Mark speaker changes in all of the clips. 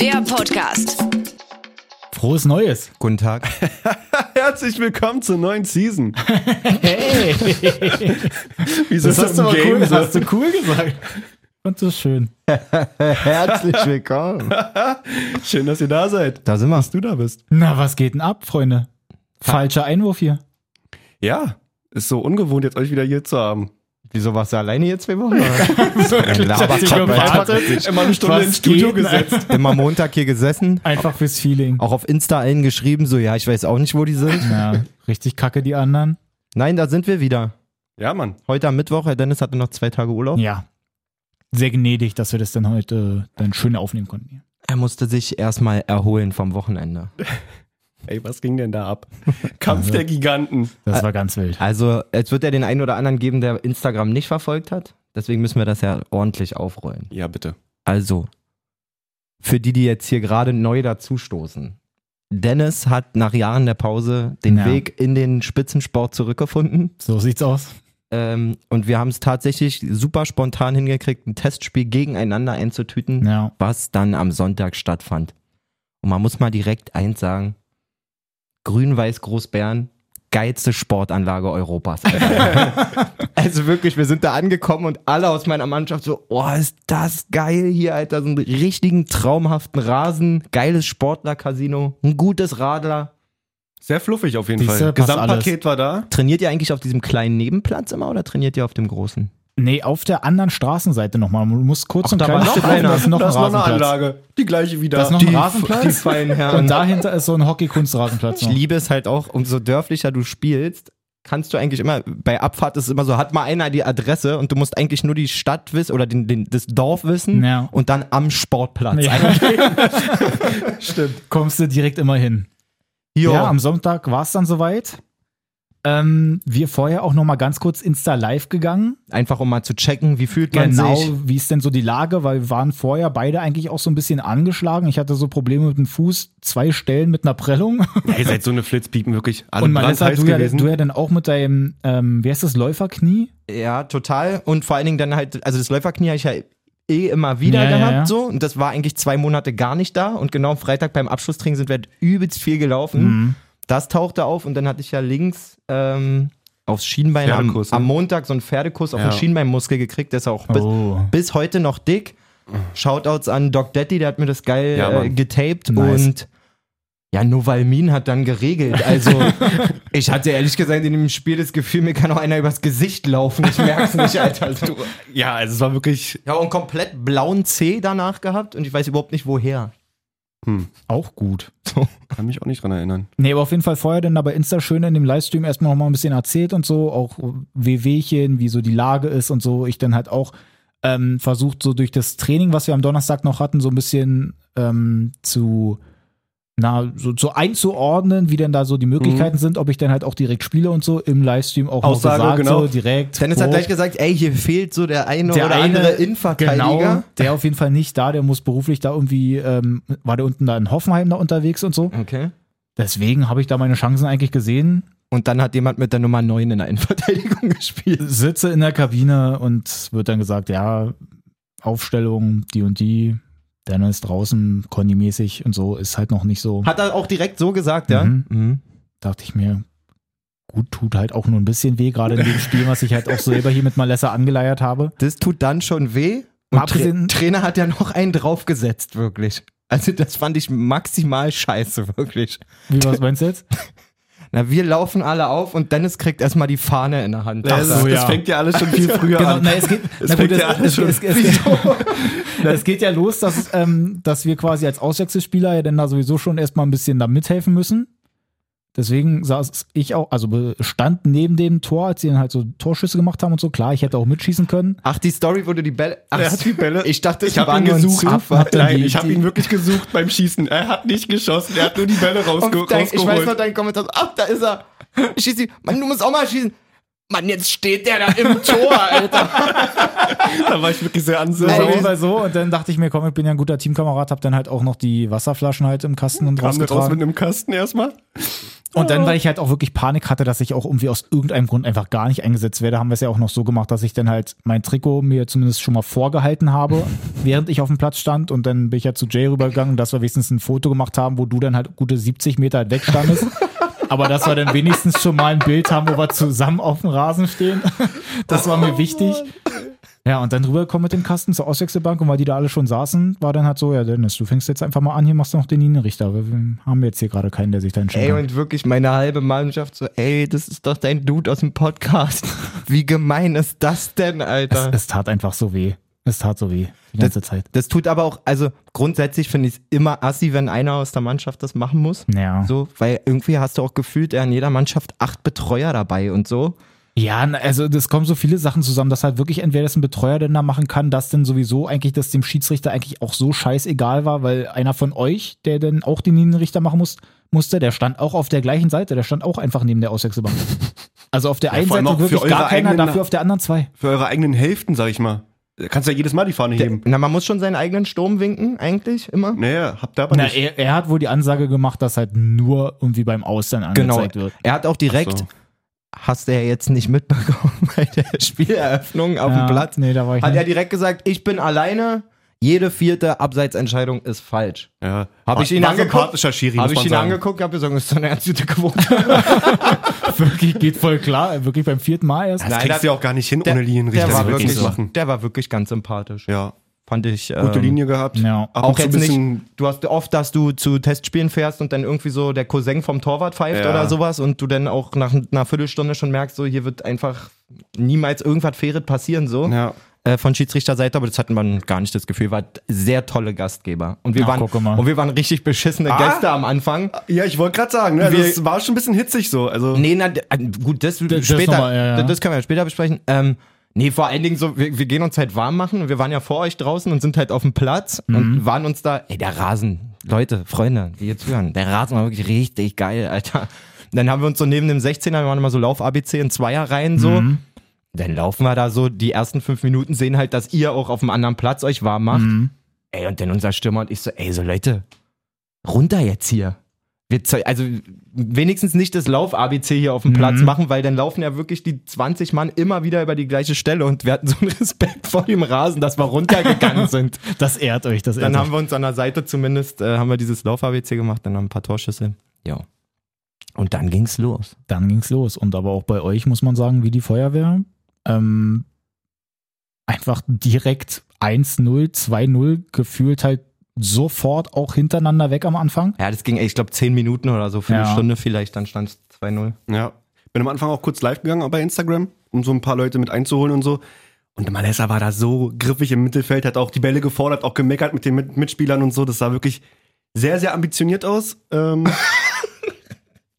Speaker 1: der Podcast.
Speaker 2: Frohes Neues.
Speaker 3: Guten Tag.
Speaker 4: Herzlich willkommen zur neuen Season.
Speaker 2: Hey,
Speaker 4: Wieso
Speaker 2: das
Speaker 4: ist
Speaker 2: hast du, aber
Speaker 4: Game
Speaker 2: cool,
Speaker 4: so?
Speaker 2: hast du cool gesagt. Und das ist schön.
Speaker 3: Herzlich willkommen.
Speaker 4: Schön, dass ihr da seid.
Speaker 3: Da sind wir.
Speaker 4: Dass du da bist.
Speaker 2: Na, was geht denn ab, Freunde? Falscher Einwurf hier.
Speaker 4: Ja, ist so ungewohnt, jetzt euch wieder hier zu haben.
Speaker 3: Wieso warst du alleine jetzt zwei Wochen?
Speaker 2: Wirklich.
Speaker 4: Immer eine Stunde ins Studio gesetzt.
Speaker 3: Immer Montag hier gesessen.
Speaker 2: Einfach fürs Feeling.
Speaker 3: Auch auf Insta allen geschrieben, so ja, ich weiß auch nicht, wo die sind.
Speaker 2: Ja, richtig kacke die anderen.
Speaker 3: Nein, da sind wir wieder.
Speaker 4: Ja, Mann.
Speaker 3: Heute am Mittwoch, Herr Dennis hatte noch zwei Tage Urlaub.
Speaker 2: Ja. Sehr gnädig, dass wir das dann heute dann schön aufnehmen konnten. hier.
Speaker 3: Er musste sich erstmal erholen vom Wochenende.
Speaker 4: Ey, was ging denn da ab? Kampf
Speaker 2: Also-
Speaker 4: der Giganten.
Speaker 2: Das war ganz wild.
Speaker 3: Also, es wird ja den einen oder anderen geben, der Instagram nicht verfolgt hat. Deswegen müssen wir das ja ordentlich aufrollen.
Speaker 4: Ja, bitte.
Speaker 3: Also, für die, die jetzt hier gerade neu dazustoßen. Dennis hat nach Jahren der Pause den
Speaker 2: Ja.
Speaker 3: Weg in den Spitzensport zurückgefunden.
Speaker 2: So sieht's aus.
Speaker 3: Ähm, und wir haben es tatsächlich super spontan hingekriegt, ein Testspiel gegeneinander einzutüten,
Speaker 2: Ja.
Speaker 3: was dann am Sonntag stattfand. Und man muss mal direkt eins sagen: Grün-Weiß Großbären, geilste Sportanlage Europas. Also wirklich, wir sind da angekommen und alle aus meiner Mannschaft so: Oh, ist das geil hier, Alter. So einen richtigen traumhaften Rasen, geiles Sportler-Casino, ein gutes Radler.
Speaker 4: Sehr fluffig auf jeden
Speaker 2: Siehste,
Speaker 4: Fall. Gesamtpaket war da.
Speaker 3: Trainiert ihr eigentlich auf diesem kleinen Nebenplatz immer oder trainiert ihr auf dem großen?
Speaker 2: Nee, auf der anderen Straßenseite nochmal. Du musst kurz
Speaker 3: Ach,
Speaker 2: ein
Speaker 3: da
Speaker 2: Stück
Speaker 3: noch
Speaker 2: laufen,
Speaker 3: einer.
Speaker 2: da ist noch
Speaker 4: da
Speaker 2: ein
Speaker 4: ist noch eine
Speaker 2: Rasenplatz.
Speaker 4: Anlage. Die gleiche wieder.
Speaker 2: Da ist noch
Speaker 3: Die-
Speaker 2: ein Rasenplatz.
Speaker 3: die feinen Herren.
Speaker 2: Und dahinter ist so ein Hockey-Kunstrasenplatz.
Speaker 3: Ich
Speaker 2: noch.
Speaker 3: liebe es halt auch, umso dörflicher du spielst, kannst du eigentlich immer, bei Abfahrt ist es immer so, hat mal einer die Adresse und du musst eigentlich nur die Stadt wissen oder den, den, das Dorf wissen
Speaker 2: Ja.
Speaker 3: und dann am Sportplatz.
Speaker 2: Ja.
Speaker 4: Stimmt.
Speaker 2: Kommst du direkt immer hin.
Speaker 3: Jo.
Speaker 2: Ja, am Sonntag war es dann soweit. Ähm, wir vorher auch noch mal ganz kurz Insta Live gegangen.
Speaker 3: Einfach um mal zu checken, wie fühlt man
Speaker 2: Genau,
Speaker 3: sich.
Speaker 2: wie ist denn so die Lage, weil wir waren vorher beide eigentlich auch so ein bisschen angeschlagen. Ich hatte so Probleme mit dem Fuß, zwei Stellen mit einer Prellung.
Speaker 4: Ja, ihr seid so eine Flitzpiepen, wirklich. Alle
Speaker 2: Und Malessa, du ja,
Speaker 4: gewesen.
Speaker 2: du ja dann auch mit deinem, ähm, wie heißt das, Läuferknie?
Speaker 3: Ja, total. Und vor allen Dingen dann halt, also das Läuferknie habe ich ja eh immer wieder
Speaker 2: Ja, ja,
Speaker 3: gehabt
Speaker 2: ja.
Speaker 3: so und das war eigentlich zwei Monate gar nicht da und genau am Freitag beim Abschlusstraining sind wir halt übelst viel gelaufen.
Speaker 2: Mhm.
Speaker 3: Das tauchte auf und dann hatte ich ja links ähm, aufs Schienbein am,
Speaker 4: Pferdekuss, ne?
Speaker 3: am Montag so einen Pferdekuss auf
Speaker 4: Ja.
Speaker 3: den Schienbeinmuskel gekriegt, der ist auch bis,
Speaker 2: Oh.
Speaker 3: bis heute noch dick. Shoutouts an Doc Daddy, der hat mir das geil
Speaker 4: Ja,
Speaker 3: äh, getaped
Speaker 2: Nice.
Speaker 3: und ja, Novalmin hat dann geregelt. Also, ich hatte ehrlich gesagt in dem Spiel das Gefühl, mir kann auch einer übers Gesicht laufen. Ich merk's nicht, Alter. Du,
Speaker 4: ja, also es war wirklich.
Speaker 3: ja, und komplett blauen C danach gehabt und ich weiß überhaupt nicht woher.
Speaker 4: Hm,
Speaker 2: Auch gut.
Speaker 4: kann mich auch nicht dran erinnern.
Speaker 2: Nee, aber auf jeden Fall vorher dann bei Insta schön in dem Livestream erstmal noch mal ein bisschen erzählt und so, auch Wehwehchen, wie so die Lage ist und so. Ich dann halt auch ähm, versucht, so durch das Training, was wir am Donnerstag noch hatten, so ein bisschen ähm, zu, na, so, so einzuordnen, wie denn da so die Möglichkeiten sind, ob ich dann halt auch direkt spiele und so im Livestream auch
Speaker 4: Aussage,
Speaker 2: noch gesagt,
Speaker 4: genau.
Speaker 2: so direkt.
Speaker 3: Dennis hat gleich gesagt, ey, hier fehlt so der eine
Speaker 2: der
Speaker 3: oder
Speaker 2: eine,
Speaker 3: andere Innenverteidiger.
Speaker 2: Genau, der auf jeden Fall nicht da, der muss beruflich da irgendwie, ähm, war der unten da in Hoffenheim da unterwegs und so.
Speaker 3: Okay.
Speaker 2: Deswegen habe ich da meine Chancen eigentlich gesehen.
Speaker 3: Und dann hat jemand mit der Nummer 9 in der Innenverteidigung gespielt.
Speaker 2: Sitze in der Kabine und wird dann gesagt, ja, Aufstellung, die und die, Dennis draußen, Conny-mäßig und so, ist halt noch nicht so.
Speaker 3: Hat er auch direkt so gesagt, ja?
Speaker 2: Mhm.
Speaker 3: Mhm.
Speaker 2: Dachte ich mir, gut, tut halt auch nur ein bisschen weh, gerade in dem Spiel, was ich halt auch selber hier mit Malessa angeleiert habe.
Speaker 3: Das tut dann schon weh. Und Tra Trainer hat ja noch einen draufgesetzt, wirklich. Also das fand ich maximal scheiße, wirklich.
Speaker 2: Wie, was meinst du jetzt?
Speaker 3: Na, wir laufen alle auf und Dennis kriegt erstmal die Fahne in der Hand.
Speaker 4: Das,
Speaker 2: so,
Speaker 4: das
Speaker 2: ja.
Speaker 4: fängt ja alles schon viel früher
Speaker 2: Genau,
Speaker 4: an.
Speaker 2: na, es geht,
Speaker 4: Es
Speaker 2: na
Speaker 4: fängt
Speaker 2: gut,
Speaker 4: ja
Speaker 2: es,
Speaker 4: alles
Speaker 2: es,
Speaker 4: schon-
Speaker 2: es, es, geht, es geht ja los, dass, ähm, dass wir quasi als Auswechselspieler ja dann da sowieso schon erstmal ein bisschen da mithelfen müssen. Deswegen saß ich auch, also stand neben dem Tor, als sie dann halt so Torschüsse gemacht haben und so. Klar, ich hätte auch mitschießen können.
Speaker 3: Ach, die Story, wo du die Bälle. Ach,
Speaker 4: Er hat die Bälle.
Speaker 3: Ich dachte,
Speaker 4: ich habe ihn gesucht.
Speaker 2: Dann
Speaker 4: Nein,
Speaker 2: die-
Speaker 4: ich habe ihn wirklich gesucht beim Schießen. Er hat nicht geschossen. Er hat nur die Bälle rausge
Speaker 3: Und dein, ich weiß noch
Speaker 4: rausgeholt.
Speaker 3: deinen Kommentar. Ach, da ist er. Schieß die. Mann, du musst auch mal schießen. Mann, jetzt steht der da im Tor, Alter.
Speaker 4: Da war ich wirklich sehr
Speaker 2: So,
Speaker 4: ansauer.
Speaker 2: Fall so. Und dann dachte ich mir, komm, ich bin ja ein guter Teamkamerad, hab dann halt auch noch die Wasserflaschen halt im Kasten und
Speaker 4: Kam nicht raus
Speaker 2: rausgetragen.
Speaker 4: mit einem Kasten erstmal.
Speaker 2: Und dann, weil ich halt auch wirklich Panik hatte, dass ich auch irgendwie aus irgendeinem Grund einfach gar nicht eingesetzt werde, haben wir es ja auch noch so gemacht, dass ich dann halt mein Trikot mir zumindest schon mal vorgehalten habe, während ich auf dem Platz stand. Und dann bin ich ja zu Jay rübergegangen, dass wir wenigstens ein Foto gemacht haben, wo du dann halt gute 70 Meter halt weg standest. Aber dass wir dann wenigstens schon mal ein Bild haben, wo wir zusammen auf dem Rasen stehen. Das war mir wichtig. Ja, und dann rübergekommen mit dem Kasten zur Auswechselbank und weil die da alle schon saßen, war dann halt so, ja Dennis, du fängst jetzt einfach mal an, hier machst du noch den Linienrichter. Wir wir haben jetzt hier gerade keinen, der sich da
Speaker 3: Ey,
Speaker 2: entscheiden kann.
Speaker 3: und wirklich meine halbe Mannschaft so, ey, das ist doch dein Dude aus dem Podcast. Wie gemein ist das denn,
Speaker 2: Es,
Speaker 3: Alter?
Speaker 2: es tat einfach so weh. Es tat so weh. Die ganze Zeit.
Speaker 3: Das tut aber auch, also grundsätzlich finde ich es immer assi, wenn einer aus der Mannschaft das machen muss.
Speaker 2: Ja.
Speaker 3: So, weil irgendwie hast du auch gefühlt ja in jeder Mannschaft acht Betreuer dabei und so.
Speaker 2: Ja, also das kommen so viele Sachen zusammen, dass halt wirklich entweder das ein Betreuer denn da machen kann, dass denn sowieso eigentlich das dem Schiedsrichter eigentlich auch so scheißegal war, weil einer von euch, der dann auch den Linienrichter machen muss, musste, der stand auch auf der gleichen Seite, der stand auch einfach neben der Auswechselbank. Also auf der einen Seite wirklich gar keiner,
Speaker 4: eigenen-
Speaker 2: dafür auf der anderen zwei.
Speaker 4: Für eure eigenen Hälften, sag ich mal. Da Kannst du ja jedes Mal die Fahne heben.
Speaker 3: Na, man muss schon seinen eigenen Sturm winken, eigentlich, immer.
Speaker 4: Naja, habt ihr aber
Speaker 2: Na,
Speaker 4: nicht.
Speaker 2: er, er hat wohl die Ansage gemacht, dass halt nur irgendwie beim Austern
Speaker 3: Genau.
Speaker 2: angezeigt wird.
Speaker 3: Er hat auch direkt,
Speaker 4: so.
Speaker 3: Hast du ja jetzt nicht mitbekommen bei der Spieleröffnung auf
Speaker 2: Ja,
Speaker 3: dem Platz,
Speaker 2: Nee, da war ich
Speaker 3: hat er
Speaker 2: nicht.
Speaker 3: direkt gesagt, ich bin alleine, jede vierte Abseitsentscheidung ist falsch.
Speaker 4: Ja.
Speaker 3: Hab ich ihn
Speaker 4: War
Speaker 3: angeguckt?
Speaker 4: Schiri,
Speaker 3: Habe ich ihn
Speaker 4: sagen.
Speaker 3: angeguckt, habe gesagt, das ist doch eine ernste Quote.
Speaker 2: Wirklich, geht voll klar. Wirklich beim vierten Mal erst.
Speaker 4: Das
Speaker 3: Nein,
Speaker 4: kriegst du ja auch gar nicht hin, ohne Linienrichter.
Speaker 3: der war wirklich
Speaker 4: machen.
Speaker 3: Der war wirklich ganz sympathisch.
Speaker 4: Ja,
Speaker 3: Fand ich.
Speaker 4: gute
Speaker 3: ähm,
Speaker 4: Linie gehabt.
Speaker 2: Ja.
Speaker 4: Ab
Speaker 3: Auch jetzt
Speaker 4: ein bisschen,
Speaker 3: nicht, du hast oft, dass du zu Testspielen fährst und dann irgendwie so der Cousin vom Torwart pfeift
Speaker 4: Ja.
Speaker 3: oder sowas und du dann auch nach einer Viertelstunde schon merkst, so hier wird einfach niemals irgendwas Faires passieren, so
Speaker 4: Ja.
Speaker 3: äh, von Schiedsrichterseite, aber das hatten wir gar nicht das Gefühl, war sehr tolle Gastgeber. Und wir,
Speaker 2: Ach,
Speaker 3: waren,
Speaker 2: mal.
Speaker 3: und wir waren richtig beschissene
Speaker 4: Ah.
Speaker 3: Gäste am Anfang.
Speaker 4: Ja, ich wollte gerade sagen, ne? also
Speaker 3: Wir-
Speaker 4: es war schon ein bisschen hitzig so. Also,
Speaker 3: Nee, na, äh, gut, das,
Speaker 2: das
Speaker 3: später,
Speaker 2: ja, ja.
Speaker 3: das können wir später besprechen. Ähm, nee, vor allen Dingen so, wir, wir gehen uns halt warm machen und wir waren ja vor euch draußen und sind halt auf dem Platz
Speaker 2: Mhm.
Speaker 3: und waren uns da, ey, der Rasen, Leute, Freunde, die jetzt hören, der Rasen war wirklich richtig geil, Alter. Dann haben wir uns so neben dem 16er, wir waren immer so Lauf-ABC in Zweierreihen so.
Speaker 2: Mhm.
Speaker 3: Dann laufen wir da so, die ersten fünf Minuten sehen halt, dass ihr auch auf einem anderen Platz euch warm macht.
Speaker 2: Mhm.
Speaker 3: Ey, und dann unser Stürmer und ich so, ey, so Leute, runter jetzt hier. Wir also wenigstens nicht das Lauf-ABC hier auf dem Platz
Speaker 2: Mhm.
Speaker 3: machen, weil dann laufen ja wirklich die 20 Mann immer wieder über die gleiche Stelle und wir hatten so einen Respekt vor dem Rasen, dass wir runtergegangen sind.
Speaker 2: Das ehrt euch, das ehrt
Speaker 3: Dann
Speaker 2: euch.
Speaker 3: haben wir uns an der Seite zumindest, äh, haben wir dieses Lauf-ABC gemacht, dann haben wir ein paar Torschüsse. Ja. Und dann ging's los.
Speaker 2: Dann ging's los. Und aber auch bei euch muss man sagen, wie die Feuerwehr. Ähm, einfach direkt 1-0, 2-0, gefühlt halt sofort auch hintereinander weg am Anfang.
Speaker 3: Ja, das ging, ich glaube, 10 Minuten oder so, für eine
Speaker 2: Ja.
Speaker 3: Stunde vielleicht, dann stand es 2-0.
Speaker 4: ja. Bin am Anfang auch kurz live gegangen bei Instagram, um so ein paar Leute mit einzuholen und so. Und Malessa war da so griffig im Mittelfeld, hat auch die Bälle gefordert, auch gemeckert mit den mit Mitspielern und so. Das sah wirklich sehr, sehr ambitioniert aus. Ähm,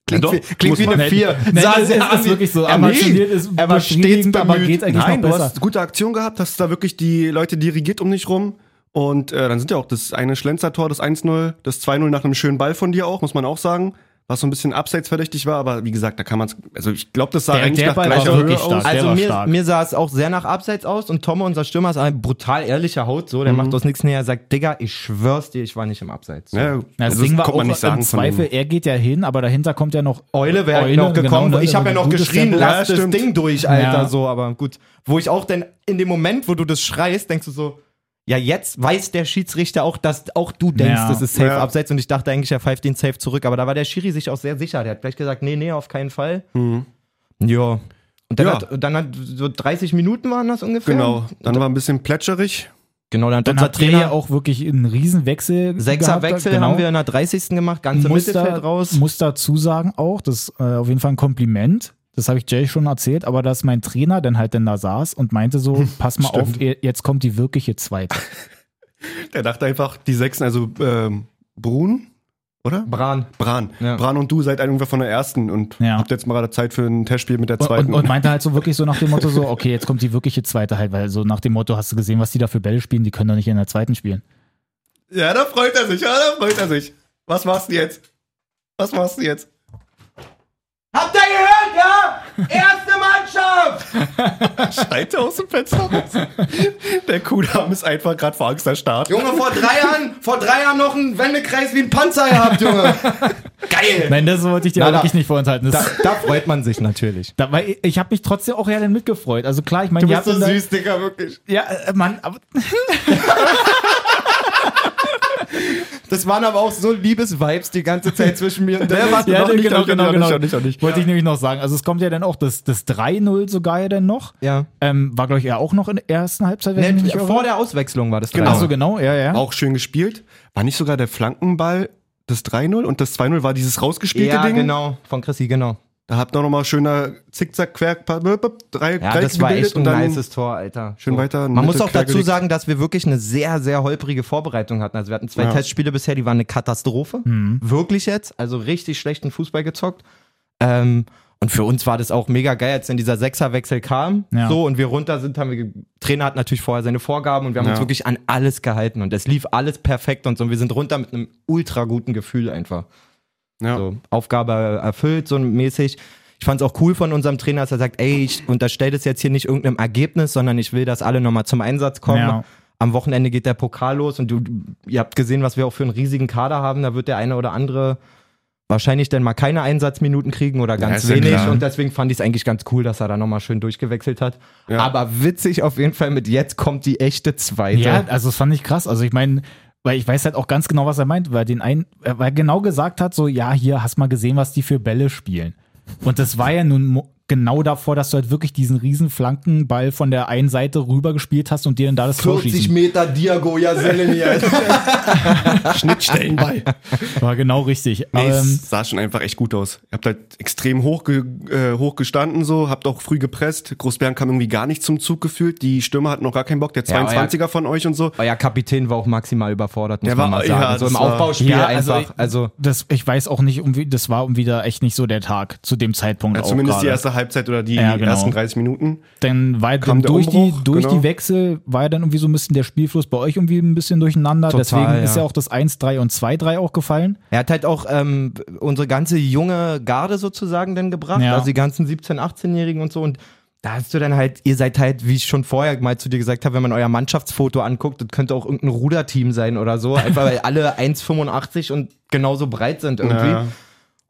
Speaker 3: Klingt,
Speaker 4: Doch,
Speaker 3: wie, klingt wie eine 4.
Speaker 2: Nein, es ist, ist wirklich so.
Speaker 3: Er
Speaker 2: ambitioniert ist
Speaker 3: er war stets
Speaker 2: befriedigend, aber
Speaker 3: bemüht.
Speaker 2: geht eigentlich
Speaker 4: Nein,
Speaker 2: noch
Speaker 4: du
Speaker 2: besser.
Speaker 4: hast gute Aktion gehabt, hast da wirklich die Leute dirigiert um dich rum. Und äh, dann sind ja auch das eine Schlenzer-Tor, das 1-0, das 2-0 nach einem schönen Ball von dir auch, muss man auch sagen. Was so ein bisschen abseitsverdächtig war, aber wie gesagt, da kann man Also ich glaube, das sah
Speaker 2: Der-
Speaker 4: eigentlich
Speaker 2: der
Speaker 4: nach
Speaker 2: Ball war
Speaker 4: gleicher Höhe
Speaker 2: wirklich
Speaker 4: aus.
Speaker 2: stark. Der
Speaker 3: Also mir,
Speaker 2: stark.
Speaker 3: mir sah es auch sehr nach Abseits aus und Tomme, unser Stürmer, ist ein brutal ehrlicher Haut, so, der macht aus nichts näher, sagt, Digga, ich schwör's dir, ich war nicht im Abseits. So.
Speaker 4: Ja,
Speaker 2: Na, das
Speaker 4: also
Speaker 2: Ding war auch
Speaker 4: man nicht sagen
Speaker 2: im
Speaker 4: von
Speaker 2: Zweifel, er geht ja hin, aber dahinter kommt ja noch
Speaker 3: Eule wäre
Speaker 2: Eule,
Speaker 3: noch gekommen.
Speaker 2: genau, ne?
Speaker 3: ich habe ja noch geschrien, lass
Speaker 4: Ja,
Speaker 3: das
Speaker 4: stimmt.
Speaker 3: Ding durch, Alter,
Speaker 2: Ja.
Speaker 3: so, aber gut. Wo ich auch denn in dem Moment, wo du das schreist, denkst du so, ja, jetzt weiß der Schiedsrichter auch, dass auch du denkst,
Speaker 2: Ja.
Speaker 3: das ist safe
Speaker 4: Ja.
Speaker 3: abseits und ich dachte eigentlich, er pfeift den safe zurück, aber da war der Schiri sich auch sehr sicher. Der hat gleich gesagt, nee, nee, auf keinen Fall.
Speaker 4: Mhm.
Speaker 3: Ja. Und dann,
Speaker 4: Ja.
Speaker 3: Hat, dann hat so 30 Minuten waren das ungefähr.
Speaker 4: Genau, dann war ein bisschen plätscherig.
Speaker 3: Genau, dann hat
Speaker 2: Dann
Speaker 3: unser
Speaker 2: hat der
Speaker 3: Trainer
Speaker 2: ja auch wirklich einen Riesenwechsel
Speaker 3: Sechserwechsel
Speaker 2: gehabt,
Speaker 3: haben wir in der 30. gemacht, ganze
Speaker 2: muss
Speaker 3: Mittelfeld
Speaker 2: da,
Speaker 3: raus.
Speaker 2: Muss dazu sagen auch, das ist äh, auf jeden Fall ein Kompliment. Das habe ich Jay schon erzählt, aber dass mein Trainer dann halt dann da saß und meinte so, pass mal auf,
Speaker 4: Stimmt.
Speaker 2: jetzt kommt die wirkliche zweite.
Speaker 4: Der dachte einfach, die Sechsen, also ähm, Brun, oder?
Speaker 3: Bran.
Speaker 4: Bran.
Speaker 3: Ja.
Speaker 4: Bran und du seid irgendwer von der ersten und
Speaker 2: Ja.
Speaker 4: habt jetzt mal gerade Zeit für ein Testspiel mit der
Speaker 2: Und,
Speaker 4: zweiten.
Speaker 2: und, und meinte halt so wirklich so nach dem Motto so, okay, jetzt kommt die wirkliche zweite halt, weil so nach dem Motto hast du gesehen, was die da für Bälle spielen, die können doch nicht in der zweiten spielen.
Speaker 4: ja, da freut er sich, ja, da freut er sich. Was machst du jetzt? Was machst du jetzt?
Speaker 3: Habt ihr gehört, ja? Erste Mannschaft!
Speaker 4: Schreit er aus dem Fenster raus? Der Kuhdarm ist einfach gerade vor Angst erstarrt.
Speaker 3: Junge, vor drei Jahren, vor drei Jahren noch einen Wendekreis wie ein Panzer gehabt, Junge. Geil!
Speaker 2: Nein, das wollte ich dir
Speaker 3: Na,
Speaker 2: auch
Speaker 3: da-
Speaker 2: wirklich nicht vorenthalten.
Speaker 3: Da, da freut man sich natürlich.
Speaker 2: da, weil ich habe mich trotzdem auch ja dann mitgefreut. Also klar, ich meine, ihr habt dann da-
Speaker 3: Digga, wirklich.
Speaker 2: Ja, äh, Mann, aber
Speaker 3: Das waren aber auch so Liebes-Vibes die ganze Zeit zwischen mir und Dennis.
Speaker 2: Ja,
Speaker 4: noch nicht,
Speaker 2: genau,
Speaker 4: noch nicht,
Speaker 2: genau,
Speaker 4: nicht,
Speaker 2: genau.
Speaker 4: noch nicht, noch nicht.
Speaker 2: wollte ich nämlich noch sagen. Also es kommt ja dann auch das, das 3-0 sogar ja dann noch.
Speaker 3: Ja.
Speaker 2: Ähm, war, glaube ich, ja auch noch in der ersten Halbzeit, wenn ich mich
Speaker 3: Nee,
Speaker 2: nicht irre.
Speaker 3: vor der Auswechslung war das
Speaker 4: Genau.
Speaker 3: dran.
Speaker 2: Ach so, genau, ja, ja.
Speaker 4: Auch schön gespielt. War nicht sogar der Flankenball das 3-0 und das 2-0 war dieses rausgespielte
Speaker 3: Ja,
Speaker 4: Ding?
Speaker 3: genau. Von Chrissy, genau.
Speaker 4: Da habt ihr nochmal schöner Zickzack, Quer, drei,
Speaker 3: Ja, das war echt ein
Speaker 4: und dann
Speaker 3: nices Tor, Alter.
Speaker 4: schön weiter,
Speaker 3: Man muss auch dazu sagen, dass wir wirklich eine sehr, sehr holprige Vorbereitung hatten. Also wir hatten zwei
Speaker 4: Ja.
Speaker 3: Testspiele bisher, die waren eine Katastrophe.
Speaker 2: Mhm.
Speaker 3: Wirklich jetzt. Also richtig schlechten Fußball gezockt. Ähm, und für uns war das auch mega geil, als dann dieser Sechserwechsel kam.
Speaker 2: Ja.
Speaker 3: So, und wir runter sind, haben wir, Trainer hat natürlich vorher seine Vorgaben und wir haben
Speaker 4: Ja.
Speaker 3: uns wirklich an alles gehalten. Und es lief alles perfekt und so. Und wir sind runter mit einem ultra guten Gefühl einfach.
Speaker 4: Ja.
Speaker 3: So, Aufgabe erfüllt, so mäßig. Ich fand es auch cool von unserem Trainer, dass er sagt, ey, ich unterstelle das jetzt hier nicht irgendeinem Ergebnis, sondern ich will, dass alle nochmal zum Einsatz kommen.
Speaker 2: Ja.
Speaker 3: Am Wochenende geht der Pokal los und du, ihr habt gesehen, was wir auch für einen riesigen Kader haben. Da wird der eine oder andere wahrscheinlich dann mal keine Einsatzminuten kriegen oder ganz
Speaker 4: ja
Speaker 3: wenig. und deswegen fand ich es eigentlich ganz cool, dass er da nochmal schön durchgewechselt hat.
Speaker 4: Ja.
Speaker 3: Aber witzig auf jeden Fall mit jetzt kommt die echte zweite.
Speaker 2: Ja, also das fand ich krass. Also ich meine, weil ich weiß halt auch ganz genau, was er meint, weil den einen, weil er genau gesagt hat, so, ja, hier hast mal gesehen, was die für Bälle spielen. Und das war ja nun genau davor, dass du halt wirklich diesen riesen Flankenball von der einen Seite rüber gespielt hast und dir dann da das Tor
Speaker 3: 40
Speaker 2: schießen.
Speaker 3: Meter Diago Jaselini, Alter.
Speaker 4: Schnittstellenball.
Speaker 2: War genau richtig.
Speaker 4: Nee,
Speaker 2: ähm,
Speaker 4: es sah schon einfach echt gut aus. Ihr habt halt extrem hoch, ge, äh, hoch gestanden, so, habt auch früh gepresst. Großbären kam irgendwie gar nicht zum Zug gefühlt. Die Stürmer hatten noch gar keinen Bock, der
Speaker 3: Ja,
Speaker 4: 22er von euch und so.
Speaker 3: Euer Kapitän war auch maximal überfordert, muss
Speaker 4: Der
Speaker 3: man
Speaker 4: war-
Speaker 3: mal sagen.
Speaker 4: ja,
Speaker 3: so im Aufbauspiel
Speaker 2: Ja, also
Speaker 3: einfach.
Speaker 2: ich-
Speaker 3: Also,
Speaker 2: das, ich weiß auch nicht, um wie, das war um wieder echt nicht so der Tag zu dem Zeitpunkt.
Speaker 4: Ja,
Speaker 2: auch
Speaker 4: zumindest die erste Halbzeit oder die
Speaker 2: Ja, genau.
Speaker 4: ersten 30 Minuten.
Speaker 2: Dann war
Speaker 4: Kam
Speaker 2: dann
Speaker 4: der
Speaker 2: durch, die,
Speaker 4: Umbruch,
Speaker 2: durch
Speaker 4: genau.
Speaker 2: die Wechsel war ja dann irgendwie so ein bisschen der Spielfluss bei euch irgendwie ein bisschen durcheinander.
Speaker 3: Total,
Speaker 2: Deswegen ist
Speaker 3: ja.
Speaker 2: ja auch das 1-3 und 2-3 auch gefallen.
Speaker 3: er hat halt auch ähm, unsere ganze junge Garde sozusagen dann gebracht,
Speaker 2: Ja.
Speaker 3: also die ganzen 17-, 18-Jährigen und so. Und da hast du dann halt, ihr seid halt, wie ich schon vorher mal zu dir gesagt habe, wenn man euer Mannschaftsfoto anguckt, das könnte auch irgendein Ruderteam sein oder so, einfach weil alle 1,85 und genauso breit sind irgendwie.
Speaker 4: Ja.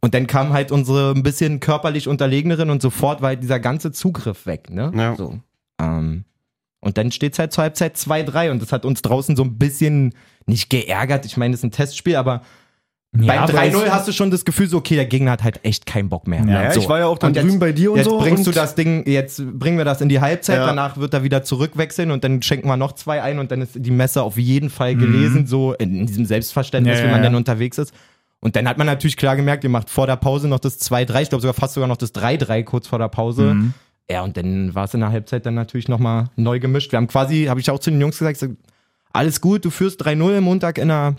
Speaker 3: Und dann kam halt unsere ein bisschen körperlich unterlegeneren und sofort war halt dieser ganze Zugriff weg, ne?
Speaker 4: Ja.
Speaker 3: So. Ähm, und dann steht es halt zur Halbzeit 2-3 und das hat uns draußen so ein bisschen nicht geärgert. Ich meine, das ist ein Testspiel, aber beim
Speaker 2: aber
Speaker 3: 3-0
Speaker 2: es-
Speaker 3: hast du schon das Gefühl, so, okay, der Gegner hat halt echt keinen Bock mehr.
Speaker 2: Ja,
Speaker 4: Ja,
Speaker 3: so.
Speaker 4: ich war ja auch dann
Speaker 3: jetzt-
Speaker 4: drüben bei dir und
Speaker 3: jetzt
Speaker 4: so.
Speaker 3: bringst
Speaker 4: und
Speaker 3: du das Ding, jetzt bringen wir das in die Halbzeit,
Speaker 4: Ja.
Speaker 3: danach wird er wieder zurückwechseln und dann schenken wir noch zwei ein und dann ist die Messe auf jeden Fall
Speaker 4: Mhm.
Speaker 3: gelesen, so in diesem Selbstverständnis,
Speaker 2: Ja,
Speaker 3: wie man
Speaker 2: ja,
Speaker 3: dann
Speaker 2: ja.
Speaker 3: unterwegs ist. Und dann hat man natürlich klar gemerkt, ihr macht vor der Pause noch das 2-3, ich glaube sogar fast sogar noch das 3-3 kurz vor der Pause.
Speaker 2: Mhm.
Speaker 3: Ja, und dann war es in der Halbzeit dann natürlich nochmal neu gemischt. Wir haben quasi, habe ich auch zu den Jungs gesagt, alles gut, du führst 3-0 am Montag in der,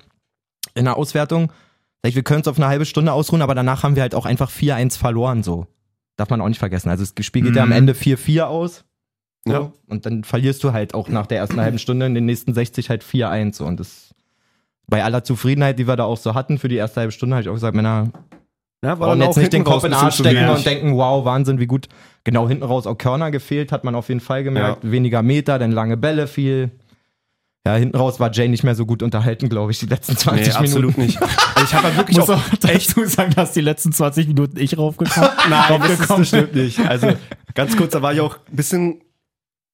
Speaker 3: in der Auswertung. Wir können uns auf eine halbe Stunde ausruhen, aber danach haben wir halt auch einfach 4-1 verloren, so. Darf man auch nicht vergessen. Also das Spiel geht ja am
Speaker 2: Mhm.
Speaker 3: Ende 4-4 aus. So.
Speaker 4: Ja.
Speaker 3: Und dann verlierst du halt auch nach der ersten halben Stunde in den nächsten 60 halt 4-1. So. Und das bei aller Zufriedenheit, die wir da auch so hatten für die erste halbe Stunde, habe ich auch gesagt, Männer,
Speaker 4: ja,
Speaker 3: wollen
Speaker 4: dann
Speaker 3: jetzt nicht den Kopf in den Arsch stecken und denken, wow, Wahnsinn, wie gut. Genau, hinten raus auch Körner gefehlt, hat man auf jeden Fall gemerkt. Weniger Meter, dann lange Bälle viel. Ja, hinten raus war Jay nicht mehr so gut unterhalten, glaube ich, die letzten 20
Speaker 4: Nee,
Speaker 3: Minuten.
Speaker 4: absolut nicht. Also ich habe halt wirklich
Speaker 2: muss
Speaker 4: auch
Speaker 2: auch dazu sagen, dass die letzten 20 Minuten ich raufgekommen
Speaker 4: Nein, das, ist,
Speaker 2: raufgekommen
Speaker 4: das stimmt nicht. Also ganz kurz, da war ich auch ein bisschen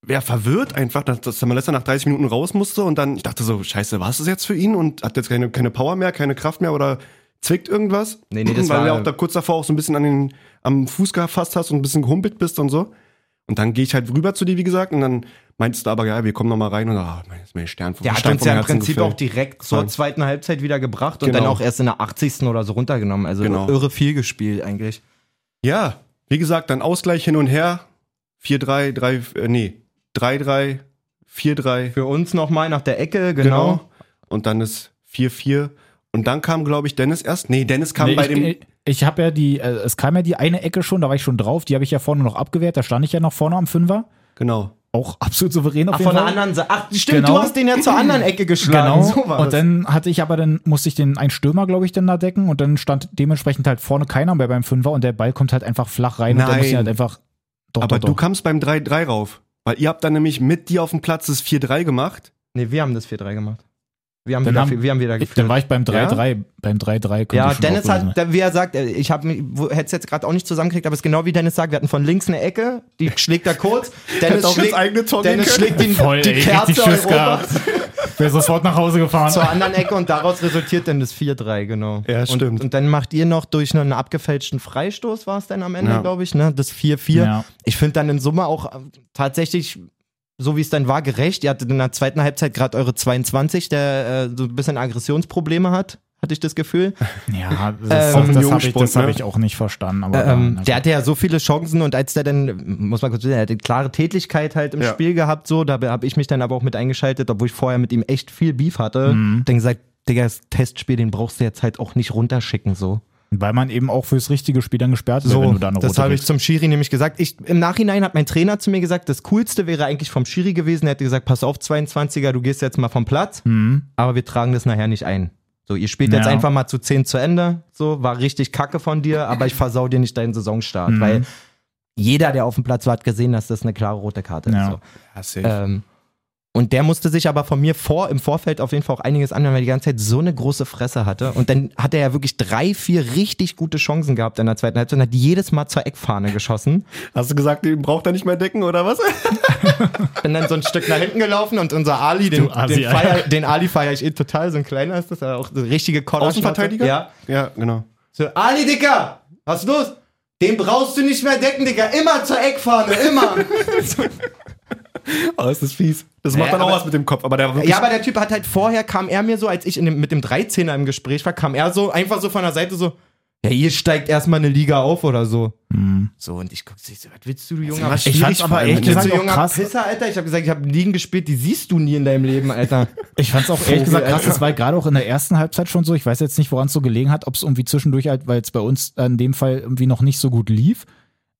Speaker 4: ja, verwirrt einfach, dass, dass der Malessa nach 30 Minuten raus musste und dann, ich dachte so, scheiße, war es das jetzt für ihn und hat jetzt keine, keine Power mehr, keine Kraft mehr oder zwickt irgendwas?
Speaker 3: Nee, nee, das
Speaker 4: Weil
Speaker 3: war-
Speaker 4: du auch da kurz davor auch so ein bisschen an den, am Fuß gefasst hast und ein bisschen gehumpelt bist und so. Und dann gehe ich halt rüber zu dir, wie gesagt, und dann meinst du aber, ja, wir kommen noch mal rein und ah, mein, ist mir Stern vom
Speaker 3: Der hat
Speaker 4: Stein
Speaker 3: uns ja im
Speaker 4: Herzen
Speaker 3: Prinzip
Speaker 4: gefallen.
Speaker 3: auch direkt zur zweiten Halbzeit wieder gebracht und
Speaker 4: Genau.
Speaker 3: dann auch erst in der 80. oder so runtergenommen. Also
Speaker 4: Genau.
Speaker 3: irre viel gespielt eigentlich.
Speaker 4: Ja, wie gesagt, dann Ausgleich hin und her. 4-3, 3, äh, nee, 3-3, 4-3,
Speaker 3: Für uns nochmal nach der Ecke, genau.
Speaker 4: genau. Und dann ist 4-4. Und dann kam, glaube ich, Dennis erst. Nee, Dennis kam
Speaker 2: Nee,
Speaker 4: bei
Speaker 2: ich,
Speaker 4: dem.
Speaker 2: ich, ich habe ja die, äh, es kam ja die eine Ecke schon, da war ich schon drauf, die habe ich ja vorne noch abgewehrt, da stand ich ja noch vorne am Fünfer.
Speaker 4: Genau.
Speaker 2: Auch absolut souverän auf
Speaker 3: Ach,
Speaker 2: jeden
Speaker 3: von der
Speaker 2: Fall.
Speaker 3: anderen Seite. Ach, stimmt,
Speaker 2: Genau.
Speaker 3: du hast den ja zur anderen Ecke geschlagen.
Speaker 2: Genau.
Speaker 3: So war
Speaker 2: und
Speaker 3: das.
Speaker 2: dann hatte ich aber dann musste ich den einen Stürmer, glaube ich, dann da decken und dann stand dementsprechend halt vorne keiner mehr beim Fünfer und der Ball kommt halt einfach flach rein und dann
Speaker 4: Nein.
Speaker 2: muss ich halt einfach doch,
Speaker 4: Aber
Speaker 2: doch,
Speaker 4: du
Speaker 2: doch.
Speaker 4: kamst beim 3-3 rauf. Weil ihr habt dann nämlich mit dir auf dem Platz das 4-3 gemacht.
Speaker 3: Nee, wir haben das 4-3 gemacht. Wie haben,
Speaker 2: Dann
Speaker 3: wir,
Speaker 2: haben-
Speaker 3: haben wir da
Speaker 2: Ich,
Speaker 3: geführt?
Speaker 2: dann war ich beim 3-3. Beim 3-3 könnte
Speaker 3: Ja, Dennis hat, wie er sagt, ich habe hätte es jetzt gerade auch nicht zusammengekriegt, aber es ist genau wie Dennis sagt, wir hatten von links eine Ecke, die schlägt er kurz, Dennis
Speaker 4: auch
Speaker 3: schlägt,
Speaker 4: eigene Tor
Speaker 3: Dennis schlägt den,
Speaker 2: Voll,
Speaker 3: die
Speaker 2: ey,
Speaker 3: Kerze Europas
Speaker 2: Wäre sofort nach Hause gefahren.
Speaker 3: zur anderen Ecke und daraus resultiert dann das 4-3, genau.
Speaker 4: Ja,
Speaker 3: und,
Speaker 4: stimmt.
Speaker 3: Und dann macht ihr noch durch einen abgefälschten Freistoß, war es dann am Ende,
Speaker 4: Ja.
Speaker 3: glaube ich, ne? Das 4-4.
Speaker 2: Ja.
Speaker 3: Ich finde dann in Summe auch äh, tatsächlich, so wie es dann war, gerecht. Ihr hattet in der zweiten Halbzeit gerade eure 22, der äh, so ein bisschen Aggressionsprobleme hat, hatte ich das Gefühl.
Speaker 2: Ja,
Speaker 3: Ähm,
Speaker 2: das, das,
Speaker 4: Auf dem
Speaker 2: habe ich, das hab
Speaker 4: ne?
Speaker 2: ich auch nicht verstanden. Aber
Speaker 3: Ähm,
Speaker 2: na
Speaker 3: der hatte ja so viele Chancen und als der dann, muss man kurz wissen, er hatte klare Tätigkeit halt im
Speaker 4: Ja.
Speaker 3: Spiel gehabt, so, da habe ich mich dann aber auch mit eingeschaltet, obwohl ich vorher mit ihm echt viel Beef hatte.
Speaker 2: Mhm.
Speaker 3: Dann gesagt, Digga, das Testspiel, den brauchst du jetzt halt auch nicht runterschicken, so.
Speaker 2: Weil man eben auch fürs richtige Spiel dann gesperrt wird,
Speaker 3: So,
Speaker 2: wenn du da eine
Speaker 3: das habe ich zum Schiri nämlich gesagt. Ich, Im Nachhinein hat mein Trainer zu mir gesagt, das Coolste wäre eigentlich vom Schiri gewesen. Er hätte gesagt, pass auf, 22er, du gehst jetzt mal vom Platz,
Speaker 2: Mhm.
Speaker 3: aber wir tragen das nachher nicht ein. So, ihr spielt jetzt
Speaker 2: Ja.
Speaker 3: einfach mal zu 10 zu Ende. So, war richtig kacke von dir, aber ich versau dir nicht deinen Saisonstart,
Speaker 2: Mhm.
Speaker 3: weil jeder, der auf dem Platz war, hat gesehen, dass das eine klare rote Karte
Speaker 2: Ja.
Speaker 3: ist. So.
Speaker 4: Ja.
Speaker 3: Ähm, und der musste sich aber von mir vor, im Vorfeld auf jeden Fall auch einiges anhören, weil er die ganze Zeit so eine große Fresse hatte. Und dann hat er ja wirklich drei, vier richtig gute Chancen gehabt in der zweiten Halbzeit und hat jedes Mal zur Eckfahne geschossen.
Speaker 4: Hast du gesagt, den braucht er nicht mehr decken oder was?
Speaker 3: Bin dann so ein Stück nach hinten gelaufen und unser Ali, den, den, feier, den Ali feiere ich eh total, so ein kleiner ist das, aber auch eine richtige Koller.
Speaker 4: Außenverteidiger?
Speaker 3: Ja.
Speaker 4: Ja, genau.
Speaker 3: So, Ali, Dicker, was ist los? Den brauchst du nicht mehr decken, Dicker. Immer zur Eckfahne, immer.
Speaker 4: Oh, das ist fies. Das macht
Speaker 3: Ja,
Speaker 4: dann auch was mit dem Kopf. Aber der.
Speaker 3: Ja, aber der Typ hat halt vorher, kam er mir so, als ich in dem, mit dem 13er im Gespräch war, kam er so, einfach so von der Seite so, ja, ihr steigt erstmal eine Liga auf oder so.
Speaker 2: Mhm.
Speaker 3: So, und ich guck so, was willst du, du junger
Speaker 4: immer
Speaker 2: Ich fand's aber ehrlich gesagt
Speaker 3: junger
Speaker 2: krass.
Speaker 3: Pisser, Alter? Ich habe gesagt, ich habe Ligen gespielt, die siehst du nie in deinem Leben, Alter.
Speaker 2: Ich fand es auch ehrlich gesagt krass, das war gerade auch in der ersten Halbzeit schon so. Ich weiß jetzt nicht, woran es so gelegen hat, ob es irgendwie zwischendurch halt, weil es bei uns in dem Fall irgendwie noch nicht so gut lief.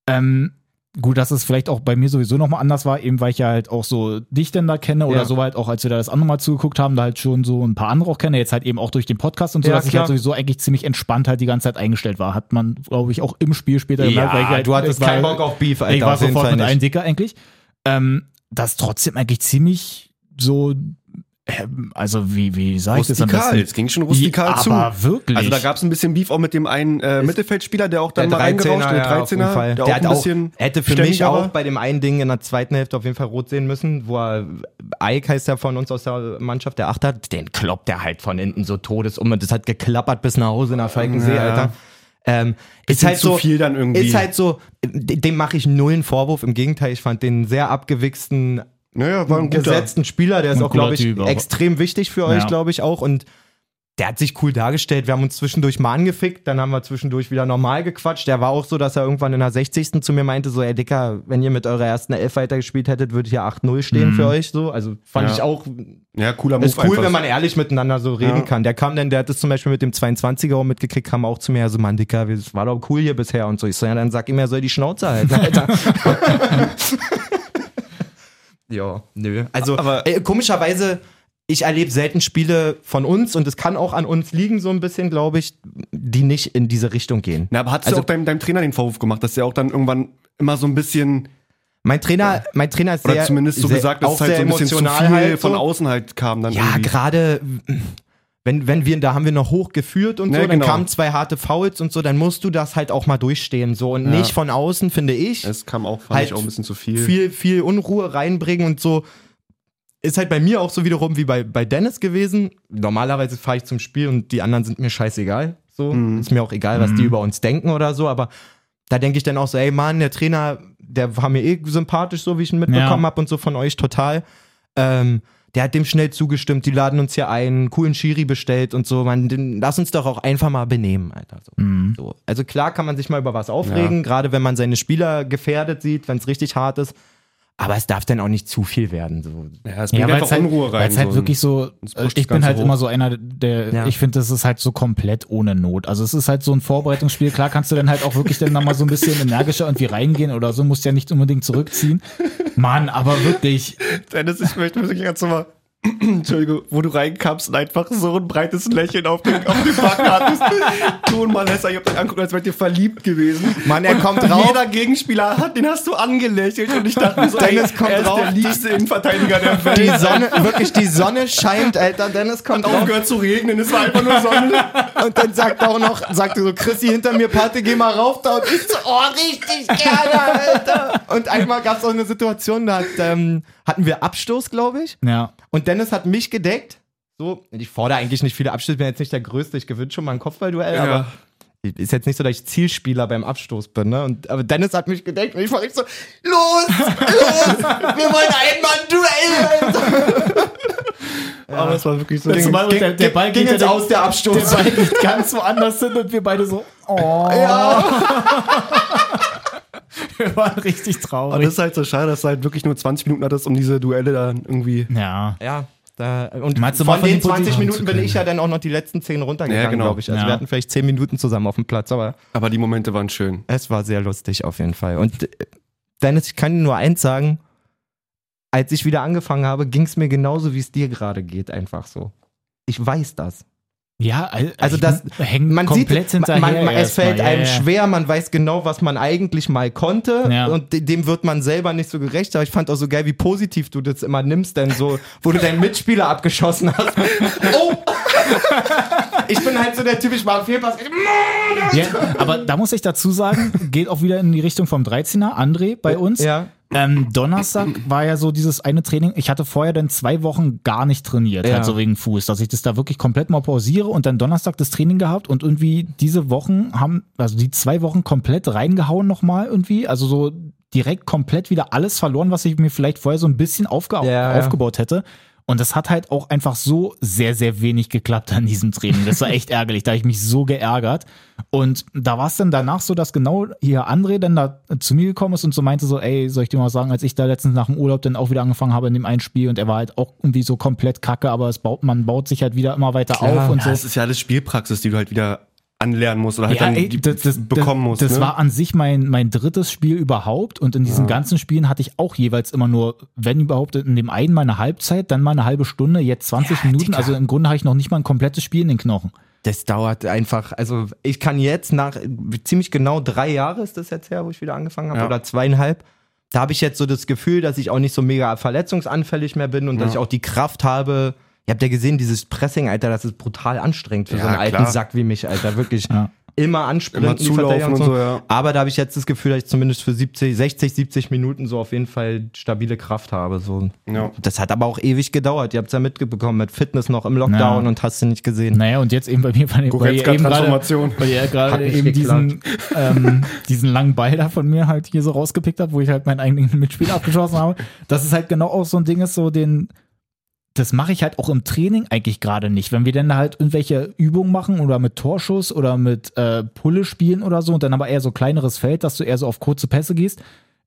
Speaker 2: Ähm, gut, dass es vielleicht auch bei mir sowieso nochmal anders war, eben weil ich ja halt auch so dich denn da kenne oder
Speaker 3: Ja.
Speaker 2: so halt auch, als wir da das andere Mal zugeguckt haben, da halt schon so ein paar andere auch kenne, jetzt halt eben auch durch den Podcast und so,
Speaker 3: Ja,
Speaker 2: dass ich
Speaker 3: klar.
Speaker 2: halt sowieso eigentlich ziemlich entspannt halt die ganze Zeit eingestellt war. Hat man, glaube ich, auch im Spiel später gemerkt, weil ich halt,
Speaker 3: du hattest
Speaker 2: ich
Speaker 3: keinen Bock auf Beef, Alter.
Speaker 2: ich war sofort mit einem Dicker eigentlich. Ähm, das trotzdem eigentlich ziemlich so, also wie, wie sag ich das am
Speaker 4: rustikal.
Speaker 2: besten?
Speaker 4: Es ging schon rustikal
Speaker 2: Ja,
Speaker 4: zu.
Speaker 2: aber wirklich.
Speaker 4: Also da gab es ein bisschen Beef auch mit dem einen äh, Mittelfeldspieler, der auch dann
Speaker 3: Der
Speaker 4: mal reingerauscht,
Speaker 3: 13er,
Speaker 4: der
Speaker 3: ja, auf jeden
Speaker 4: 13er,
Speaker 3: Fall.
Speaker 4: der,
Speaker 3: Der
Speaker 4: auch
Speaker 3: hat
Speaker 4: ein
Speaker 3: auch,
Speaker 4: bisschen
Speaker 3: hätte für mich auch bei dem einen Ding in der zweiten Hälfte auf jeden Fall rot sehen müssen, wo er, Ike heißt ja von uns aus der Mannschaft, der Achter, den kloppt der halt von hinten so todes um und das hat geklappert bis nach Hause nach Falkensee,
Speaker 4: Ja.
Speaker 3: Alter. Ähm, ist halt
Speaker 4: zu
Speaker 3: so,
Speaker 4: viel dann irgendwie.
Speaker 3: Ist halt so, dem mache ich null einen Vorwurf. Im Gegenteil, ich fand den sehr abgewichsten,
Speaker 4: Naja, war ein guter.
Speaker 3: gesetzten Spieler. Der ist auch, glaube ich,
Speaker 2: Typ
Speaker 3: extrem wichtig für euch,
Speaker 2: Ja.
Speaker 3: glaube ich auch. Und der hat sich cool dargestellt. Wir haben uns zwischendurch mal angefickt, dann haben wir zwischendurch wieder normal gequatscht. Der war auch so, dass er irgendwann in der 60. zu mir meinte, so, ey Dicker, wenn ihr mit eurer ersten Elf weitergespielt hättet, würde hier 8-0 stehen
Speaker 2: Mhm.
Speaker 3: für euch. So, also fand
Speaker 4: Ja.
Speaker 3: ich auch,
Speaker 4: Ja, cooler Move
Speaker 3: ist cool,
Speaker 4: einfach.
Speaker 3: wenn man ehrlich miteinander so reden
Speaker 4: Ja.
Speaker 3: kann. Der kam dann, der hat das zum Beispiel mit dem 22er auch mitgekriegt, kam auch zu mir, so, Mann, Dicker, es war doch cool hier bisher und so. Ich so, ja, dann sag ihm, er soll die Schnauze halten, Alter. ja, nö. Also,
Speaker 4: Aber-
Speaker 3: äh, komischerweise, ich erlebe selten Spiele von uns und es kann auch an uns liegen, so ein bisschen, glaube ich, die nicht in diese Richtung gehen.
Speaker 4: Na, aber hast
Speaker 3: Also-
Speaker 4: du auch deinem, deinem Trainer den Vorwurf gemacht, dass der auch dann irgendwann immer so ein bisschen,
Speaker 3: Mein Trainer, mein Trainer ist
Speaker 4: oder
Speaker 3: sehr,
Speaker 4: zumindest so
Speaker 3: sehr,
Speaker 4: gesagt, dass es halt so ein bisschen zu viel
Speaker 3: halt
Speaker 4: von
Speaker 3: so.
Speaker 4: außen halt kam dann
Speaker 3: Ja, gerade wenn, wenn wir, da haben wir noch hoch geführt und so,
Speaker 4: Ja,
Speaker 3: dann
Speaker 4: genau.
Speaker 3: kamen zwei harte Fouls und so, dann musst du das halt auch mal durchstehen, so und
Speaker 4: Ja.
Speaker 3: nicht von außen, finde ich.
Speaker 4: Es kam auch, fand
Speaker 3: Halt
Speaker 4: ich auch ein bisschen zu viel.
Speaker 3: viel, viel Unruhe reinbringen und so. Ist halt bei mir auch so wiederum wie bei, bei Dennis gewesen. Normalerweise fahre ich zum Spiel und die anderen sind mir scheißegal. So.
Speaker 4: Mhm.
Speaker 3: Ist mir auch egal, was die über uns denken oder so, aber da denke ich dann auch so, ey Mann, der Trainer, der war mir eh sympathisch, so wie ich ihn mitbekommen
Speaker 2: Ja.
Speaker 3: habe und so von euch total. Ähm, der hat dem schnell zugestimmt, die laden uns hier ein, einen coolen Schiri bestellt und so. Man, den, lass uns doch auch einfach mal benehmen, Alter. So.
Speaker 2: Mhm.
Speaker 3: So. Also klar kann man sich mal über was aufregen, gerade wenn man seine Spieler gefährdet sieht, wenn es richtig hart ist. Aber es darf dann auch nicht zu viel werden. So.
Speaker 4: ja, es
Speaker 2: Ja,
Speaker 4: bringt
Speaker 2: weil
Speaker 4: einfach
Speaker 2: es halt,
Speaker 4: Unruhe rein.
Speaker 2: weil's halt
Speaker 4: so.
Speaker 2: wirklich so, äh, ich bin halt
Speaker 4: hoch.
Speaker 2: immer so einer, der,
Speaker 3: Ja.
Speaker 2: ich finde, das ist halt so komplett ohne Not. Also es ist halt so ein Vorbereitungsspiel. Klar kannst du dann halt auch wirklich dann nochmal so ein bisschen energischer irgendwie reingehen oder so, musst ja nicht unbedingt zurückziehen. Mann, aber wirklich,
Speaker 4: Dennis, ich möchte wirklich ganz mal. Entschuldigung, wo du reinkamst und einfach so ein breites Lächeln auf den, auf den Backen hattest. Du und Malessa, ich hab dich angeguckt, als wärt ihr verliebt gewesen.
Speaker 3: Mann, er
Speaker 4: und
Speaker 3: kommt rauf.
Speaker 4: Jeder Gegenspieler hat, den hast du angelächelt und ich dachte mir so,
Speaker 3: Dennis
Speaker 4: ey,
Speaker 3: kommt
Speaker 4: er ist der liebste Innenverteidiger der Welt.
Speaker 3: Die Sonne, wirklich, die Sonne scheint, Alter. Dennis kommt
Speaker 4: Hat aufgehört zu regnen, es war einfach nur Sonne.
Speaker 3: Und dann sagt auch noch, sagte so, Chrissy hinter mir, Pate, geh mal rauf da. Und ich so, oh, richtig gerne, Alter. Und einmal gab es auch eine Situation, da hat, ähm, hatten wir Abstoß, glaube ich.
Speaker 2: Ja.
Speaker 3: Und Dennis hat mich gedeckt. So, ich fordere eigentlich nicht viele Abstöße, bin jetzt nicht der Größte, ich gewinne schon mal ein Kopfballduell,
Speaker 4: Ja.
Speaker 3: aber ist jetzt nicht so, dass ich Zielspieler beim Abstoß bin, ne? Und, aber Dennis hat mich gedeckt und ich war richtig so, los, los, wir wollen einmal ein Duell, Alter.
Speaker 4: Aber es war wirklich so. Ding.
Speaker 2: Mal- der- der Ball
Speaker 3: ging
Speaker 2: geht
Speaker 3: jetzt
Speaker 2: ja-
Speaker 3: aus der Abstoß.
Speaker 2: Der Ball geht ganz woanders hin und wir beide so, oh.
Speaker 3: Ja.
Speaker 2: Wir waren richtig
Speaker 4: Aber
Speaker 2: traurig.
Speaker 4: das ist halt so schade, dass du halt wirklich nur 20 Minuten hattest, um diese Duelle dann irgendwie.
Speaker 2: ja.
Speaker 3: Ja. Da, und
Speaker 2: Meinst
Speaker 3: von
Speaker 2: von
Speaker 3: den
Speaker 2: den
Speaker 3: 20
Speaker 2: Positionen
Speaker 3: Minuten bin ich ja dann auch noch die letzten 10 runtergegangen,
Speaker 4: Ja, genau.
Speaker 3: glaube ich. Also
Speaker 2: Ja.
Speaker 3: wir hatten vielleicht 10 Minuten zusammen auf dem Platz, aber
Speaker 4: Aber die Momente waren schön.
Speaker 3: es war sehr lustig auf jeden Fall. Und äh, Dennis, ich kann dir nur eins sagen, als ich wieder angefangen habe, ging es mir genauso, wie es dir gerade geht, einfach so. Ich weiß das.
Speaker 2: Ja, al-
Speaker 3: Also das-
Speaker 2: hängt
Speaker 3: Man
Speaker 2: komplett
Speaker 3: sieht,
Speaker 2: hinterher.
Speaker 3: man, man, es fällt
Speaker 2: Ja,
Speaker 3: einem
Speaker 2: ja.
Speaker 3: schwer, man weiß genau, was man eigentlich mal konnte
Speaker 2: Ja.
Speaker 3: und de- dem wird man selber nicht so gerecht. Aber ich fand auch so geil, wie positiv du das immer nimmst, denn so, wo du deinen Mitspieler abgeschossen hast. Oh! ich bin halt so der Typ, ich mache Fehlpass.
Speaker 2: Ja, aber da muss ich dazu sagen, geht auch wieder in die Richtung vom 13er, André bei uns.
Speaker 3: Ja.
Speaker 2: Ähm, Donnerstag war ja so dieses eine Training. Ich hatte vorher dann zwei Wochen gar nicht trainiert,
Speaker 3: Ja.
Speaker 2: halt so wegen Fuß, dass ich das da wirklich komplett mal pausiere und dann Donnerstag das Training gehabt und irgendwie diese Wochen haben, also die zwei Wochen komplett reingehauen nochmal irgendwie. Also so direkt komplett wieder alles verloren, was ich mir vielleicht vorher so ein bisschen aufge
Speaker 3: Ja, ja.
Speaker 2: aufgebaut hätte. Und das hat halt auch einfach so sehr, sehr wenig geklappt an diesem Training. Das war echt ärgerlich. Da habe ich mich so geärgert. Und da war es dann danach so, dass genau hier André dann da zu mir gekommen ist und so meinte so, ey, soll ich dir mal sagen, als ich da letztens nach dem Urlaub dann auch wieder angefangen habe in dem einen Spiel und er war halt auch irgendwie so komplett kacke, aber es baut, man baut sich halt wieder immer weiter
Speaker 3: Klar.
Speaker 2: auf und
Speaker 4: Ja,
Speaker 2: so.
Speaker 4: es ist ja alles Spielpraxis, die du halt wieder anlernen musst oder halt
Speaker 2: Ja,
Speaker 4: dann
Speaker 2: ey, das, das,
Speaker 4: bekommen musst.
Speaker 2: Das
Speaker 4: ne?
Speaker 2: war an sich mein, mein drittes Spiel überhaupt und in diesen ganzen Spielen hatte ich auch jeweils immer nur, wenn überhaupt, in dem einen mal eine Halbzeit, dann mal eine halbe Stunde, jetzt 20 Minuten.
Speaker 3: Digga.
Speaker 2: Also im Grunde habe ich noch nicht mal ein komplettes Spiel in den Knochen.
Speaker 3: Das dauert einfach, also ich kann jetzt nach ziemlich genau drei Jahre ist das jetzt her, wo ich wieder angefangen habe,
Speaker 4: Ja.
Speaker 3: oder zweieinhalb. Da habe ich jetzt so das Gefühl, dass ich auch nicht so mega verletzungsanfällig mehr bin und dass
Speaker 4: Ja.
Speaker 3: ich auch die Kraft habe. Ihr habt ja gesehen, dieses Pressing, Alter, das ist brutal anstrengend für so
Speaker 4: Ja,
Speaker 3: einen alten
Speaker 4: klar.
Speaker 3: Sack wie mich, Alter. Wirklich
Speaker 2: Ja.
Speaker 3: immer anspringen,
Speaker 4: Immer zulaufen und so, ja.
Speaker 3: Aber da habe ich jetzt das Gefühl, dass ich zumindest für 70, 60, 70 Minuten so auf jeden Fall stabile Kraft habe. So.
Speaker 4: Ja.
Speaker 3: Das hat aber auch ewig gedauert. Ihr habt es ja mitbekommen mit Fitness noch im Lockdown
Speaker 2: Ja.
Speaker 3: und hast du nicht gesehen.
Speaker 2: Naja, und jetzt eben bei mir, eben gerade,
Speaker 4: Transformation.
Speaker 2: weil ihr gerade eben diesen, ähm, diesen langen Ball da von mir halt hier so rausgepickt habt, wo ich halt meinen eigenen Mitspieler abgeschossen habe. Das ist halt genau auch so ein Ding ist, so den, das mache ich halt auch im Training eigentlich gerade nicht. Wenn wir dann halt irgendwelche Übungen machen oder mit Torschuss oder mit äh, Pulle spielen oder so und dann aber eher so kleineres Feld, dass du eher so auf kurze Pässe gehst.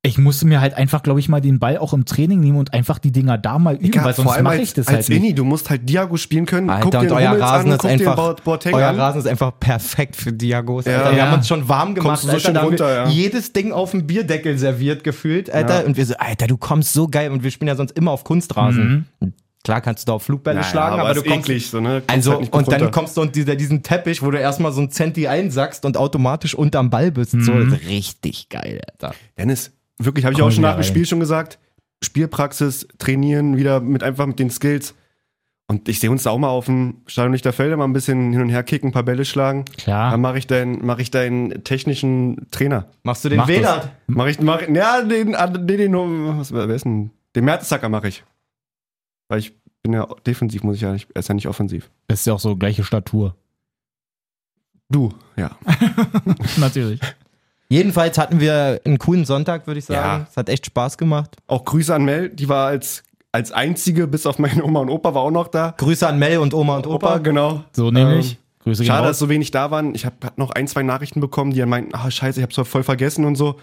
Speaker 2: Ich musste mir halt einfach, glaube ich, mal den Ball auch im Training nehmen und einfach die Dinger da mal üben,
Speaker 4: Ja,
Speaker 2: weil sonst mache ich das
Speaker 4: als
Speaker 2: halt nicht.
Speaker 4: Inni, du musst halt Diago spielen können.
Speaker 3: Alter,
Speaker 4: guck
Speaker 3: und
Speaker 4: den
Speaker 3: euer
Speaker 4: Hummels
Speaker 3: Rasen
Speaker 4: an,
Speaker 3: ist
Speaker 4: guck
Speaker 3: einfach,
Speaker 4: den Bo- Boateng
Speaker 3: euer
Speaker 4: an.
Speaker 3: Rasen ist einfach perfekt für Diagos.
Speaker 4: Ja.
Speaker 3: Alter. Wir
Speaker 2: Ja.
Speaker 3: haben uns schon warm gemacht,
Speaker 4: Kommst du so
Speaker 3: Alter,
Speaker 4: runter, ja.
Speaker 3: jedes Ding auf dem Bierdeckel serviert gefühlt, Alter.
Speaker 4: Ja.
Speaker 3: Und wir so, Alter, du kommst so geil. Und wir spielen ja sonst immer auf Kunstrasen.
Speaker 2: Mhm.
Speaker 3: Klar kannst du da auf Flugbälle
Speaker 4: Naja,
Speaker 3: schlagen, aber,
Speaker 4: aber
Speaker 3: du kommst
Speaker 4: eklig, so, ne? Kommst
Speaker 3: Also,
Speaker 4: halt
Speaker 3: und dann
Speaker 4: runter.
Speaker 3: kommst du unter diesen Teppich, wo du erstmal so ein Zenti einsackst und automatisch unterm Ball bist. So,
Speaker 2: Mhm.
Speaker 3: ist richtig geil, Alter.
Speaker 4: Dennis, wirklich, habe ich
Speaker 2: Komm
Speaker 4: auch schon nach dem. Spiel schon gesagt. Spielpraxis, trainieren, wieder mit einfach mit den Skills. Und ich sehe uns da auch mal auf dem Stadion der Felder mal ein bisschen hin und her kicken, ein paar Bälle schlagen.
Speaker 2: Klar.
Speaker 4: Dann mache ich deinen, mache ich deinen technischen Trainer.
Speaker 3: Machst du den
Speaker 2: Mach.
Speaker 3: Wähler?
Speaker 4: Mache ich, mach, ja, den, ah, den, den, was, wer ist denn? Den Mertesacker mache ich. Weil ich bin ja defensiv, muss ich ja nicht, er ist ja nicht offensiv.
Speaker 2: Ist ja auch so gleiche Statur.
Speaker 4: Du, ja.
Speaker 2: Natürlich.
Speaker 3: Jedenfalls hatten wir einen coolen Sonntag, würde ich sagen.
Speaker 4: Ja.
Speaker 3: Es hat echt Spaß gemacht.
Speaker 4: Auch Grüße an Mel, die war als, als einzige, bis auf meine Oma und Opa, war auch noch da.
Speaker 3: Grüße an Mel und Oma und Opa.
Speaker 4: genau.
Speaker 2: So nämlich.
Speaker 4: Ähm,
Speaker 2: Grüße gehen
Speaker 4: Schade, dass
Speaker 2: raus.
Speaker 4: so wenig da waren. Ich habe noch ein, zwei Nachrichten bekommen, die dann meinten, ah, scheiße, ich hab's voll vergessen und so.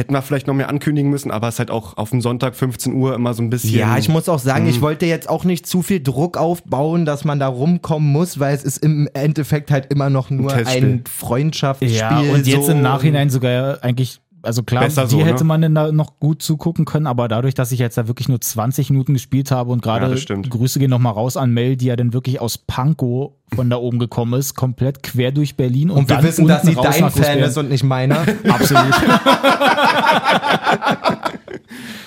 Speaker 4: Hätten wir vielleicht noch mehr ankündigen müssen, aber es ist halt auch auf dem Sonntag 15 Uhr immer so ein bisschen.
Speaker 3: Ja, ich muss auch sagen,
Speaker 4: Mhm.
Speaker 3: ich wollte jetzt auch nicht zu viel Druck aufbauen, dass man da rumkommen muss, weil es ist im Endeffekt halt immer noch nur
Speaker 4: Testspiel.
Speaker 3: ein Freundschaftsspiel.
Speaker 2: Ja, und jetzt
Speaker 3: so.
Speaker 2: im Nachhinein sogar eigentlich, also klar,
Speaker 4: Besser
Speaker 2: die
Speaker 4: so, ne?
Speaker 2: hätte man denn da noch gut zugucken können, aber dadurch, dass ich jetzt da wirklich nur 20 Minuten gespielt habe und
Speaker 4: Ja,
Speaker 2: gerade
Speaker 4: stimmt.
Speaker 2: Grüße gehen nochmal raus an Mel, die ja dann wirklich aus Pankow von da oben gekommen ist, komplett quer durch Berlin und,
Speaker 3: Und wir
Speaker 2: dann
Speaker 3: wissen, dass sie dein Fan ist und nicht meiner.
Speaker 2: Absolut.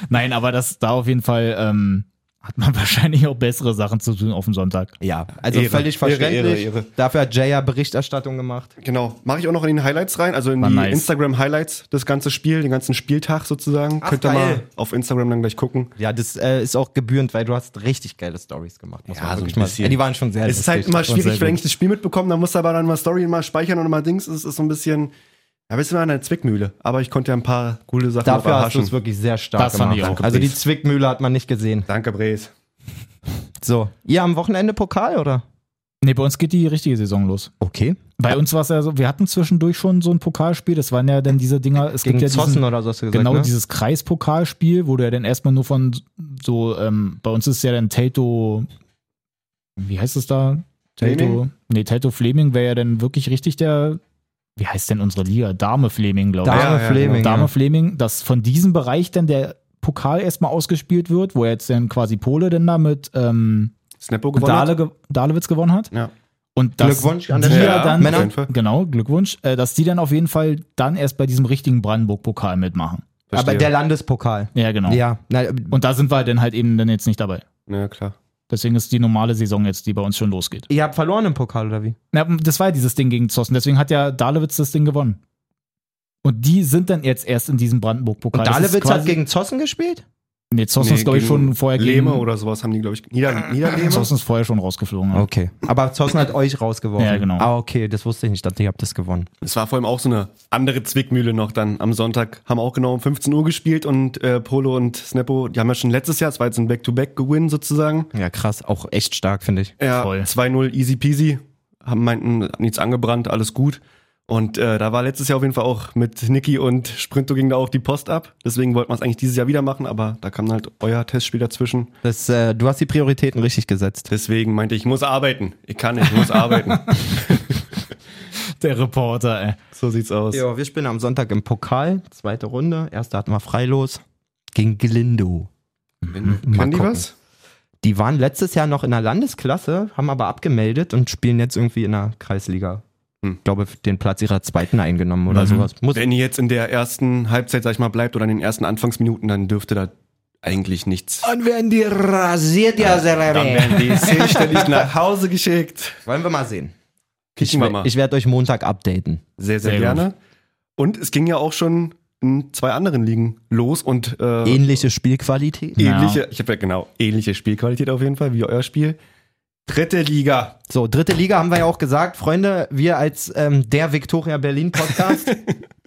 Speaker 2: Nein, aber das da auf jeden Fall ähm, hat man wahrscheinlich auch bessere Sachen zu tun auf dem Sonntag.
Speaker 3: Ja, also
Speaker 4: Ehre,
Speaker 3: völlig verständlich.
Speaker 4: Ehre, Ehre.
Speaker 3: Dafür hat Jay ja Berichterstattung gemacht.
Speaker 4: Genau. Mache ich auch noch in den Highlights rein, also in
Speaker 2: War
Speaker 4: die
Speaker 2: nice.
Speaker 4: Instagram-Highlights, das ganze Spiel, den ganzen Spieltag sozusagen.
Speaker 3: Ach,
Speaker 4: Könnt ihr
Speaker 3: geil.
Speaker 4: mal auf Instagram dann gleich gucken.
Speaker 3: Ja, das äh, ist auch gebührend, weil du hast richtig geile Stories gemacht. Muss
Speaker 4: Ja,
Speaker 3: man
Speaker 4: so ein
Speaker 3: mal
Speaker 4: bisschen.
Speaker 3: Ja, die waren schon sehr
Speaker 4: Es ist halt immer schwierig, wenn ich das Spiel mitbekomme, dann muss aber dann mal Story mal speichern und mal Dings. Es ist so ein bisschen, ja, bist du mal in der Zwickmühle. Aber ich konnte ja ein paar coole Sachen
Speaker 3: Dafür hast du es wirklich sehr stark
Speaker 2: Das fand
Speaker 3: gemacht.
Speaker 2: ich auch.
Speaker 3: Also die. Zwickmühle hat man nicht gesehen.
Speaker 4: Danke, Bres.
Speaker 3: So, ihr am Wochenende Pokal oder?
Speaker 2: Nee, bei uns geht die richtige Saison los.
Speaker 3: Okay.
Speaker 2: Bei uns war es ja so, wir hatten zwischendurch schon so ein Pokalspiel, das waren ja dann diese Dinger, es
Speaker 3: Gegen
Speaker 2: gibt ja
Speaker 3: Zossen
Speaker 2: diesen,
Speaker 3: oder so hast du gesagt,
Speaker 2: genau
Speaker 3: ne?
Speaker 2: dieses Kreispokalspiel, wo du ja dann erstmal nur von so, ähm, bei uns ist ja dann Telto, wie heißt es da? Telto,
Speaker 4: Fleming?
Speaker 2: nee, Telto Fleming wäre ja dann wirklich richtig der, wie heißt denn unsere Liga? Dame Fleming, glaube ich.
Speaker 3: Dame
Speaker 4: Ja, ja,
Speaker 3: Fleming.
Speaker 2: genau. Dame
Speaker 3: ja.
Speaker 2: Fleming, dass von diesem Bereich dann der Pokal erstmal ausgespielt wird, wo jetzt dann quasi Pole denn da mit ähm,
Speaker 4: Snappo gewonnen.
Speaker 2: Dale,
Speaker 4: hat?
Speaker 2: Dalewitz gewonnen hat.
Speaker 4: Ja.
Speaker 2: Und dass
Speaker 3: Glückwunsch an
Speaker 2: die ja, dann,
Speaker 4: Männer. Auf jeden Fall.
Speaker 2: genau, Glückwunsch, äh, dass die dann auf jeden Fall dann erst bei diesem richtigen Brandenburg-Pokal mitmachen.
Speaker 3: Aber
Speaker 4: Verstehe.
Speaker 3: der Landespokal.
Speaker 2: Ja, genau.
Speaker 3: Ja. Na,
Speaker 2: Und da sind wir dann halt eben dann jetzt nicht dabei.
Speaker 4: Ja, klar.
Speaker 2: Deswegen ist die normale Saison jetzt, die bei uns schon losgeht.
Speaker 3: ihr habt verloren im Pokal oder wie?
Speaker 2: Na, das war ja dieses Ding gegen Zossen, deswegen hat ja Dalewitz das Ding gewonnen. Und die sind dann jetzt erst in diesem Brandenburg-Pokal.
Speaker 3: Und Dalewitz hat gegen Zossen gespielt?
Speaker 2: Nee, Zossen ist, glaube ich, schon vorher
Speaker 4: Lehme
Speaker 2: gegen.
Speaker 4: oder sowas haben die, glaube ich. Nieder, Niederlehme?
Speaker 2: Zossen ist vorher schon rausgeflogen. Ja.
Speaker 3: Okay. Aber Zossen hat euch rausgeworfen.
Speaker 2: Ja, genau.
Speaker 3: Ah, okay, das wusste ich nicht. Ich dachte, ihr habt das gewonnen.
Speaker 4: Es war vor allem auch so eine andere Zwickmühle noch dann am Sonntag. Haben auch genau um 15 Uhr gespielt und äh, Polo und Snappo, die haben ja schon letztes Jahr, es war jetzt ein Back-to-Back-Gewinn sozusagen.
Speaker 3: Ja, krass. Auch echt stark, finde ich.
Speaker 4: Ja,
Speaker 2: Voll.
Speaker 4: 2-0 easy peasy. Haben meinten, nichts angebrannt, alles gut. Und äh, da war letztes Jahr auf jeden Fall auch mit Niki und Sprinto ging da auch die Post ab. Deswegen wollten wir es eigentlich dieses Jahr wieder machen, aber da kam halt euer Testspiel dazwischen.
Speaker 3: Das, äh, du hast die Prioritäten richtig gesetzt.
Speaker 4: Deswegen meinte ich, ich muss arbeiten. Ich kann nicht, ich muss arbeiten.
Speaker 2: Der Reporter, ey.
Speaker 4: So sieht's aus.
Speaker 3: Ja, wir spielen am Sonntag im Pokal. Zweite Runde. Erste hatten wir freilos. Gegen Glindo. Mal
Speaker 4: Können die
Speaker 3: gucken.
Speaker 4: was?
Speaker 3: Die waren letztes Jahr noch in der Landesklasse, haben aber abgemeldet und spielen jetzt irgendwie in der Kreisliga.
Speaker 4: Hm.
Speaker 3: Ich glaube, den Platz ihrer zweiten eingenommen oder
Speaker 2: Mhm.
Speaker 3: sowas. Muss,
Speaker 4: Wenn ihr jetzt in der ersten Halbzeit, sag ich mal, bleibt oder in den ersten Anfangsminuten, dann dürfte da eigentlich nichts.
Speaker 3: Dann werden die rasiert, ja,
Speaker 4: Dann werden die selbstständig nach Hause geschickt.
Speaker 3: Wollen wir mal sehen.
Speaker 4: Kicken wir mal.
Speaker 3: Ich werde euch Montag updaten.
Speaker 4: Sehr, sehr,
Speaker 2: Sehr
Speaker 4: gerne. Und es ging ja auch schon in zwei anderen Ligen los und äh,
Speaker 3: Ähnliche Spielqualität.
Speaker 2: Ja.
Speaker 4: ähnliche, ich habe ja genau, ähnliche Spielqualität auf jeden Fall wie euer Spiel. Dritte Liga.
Speaker 3: So, dritte Liga haben wir ja auch gesagt. Freunde, wir als ähm, der Victoria Berlin Podcast,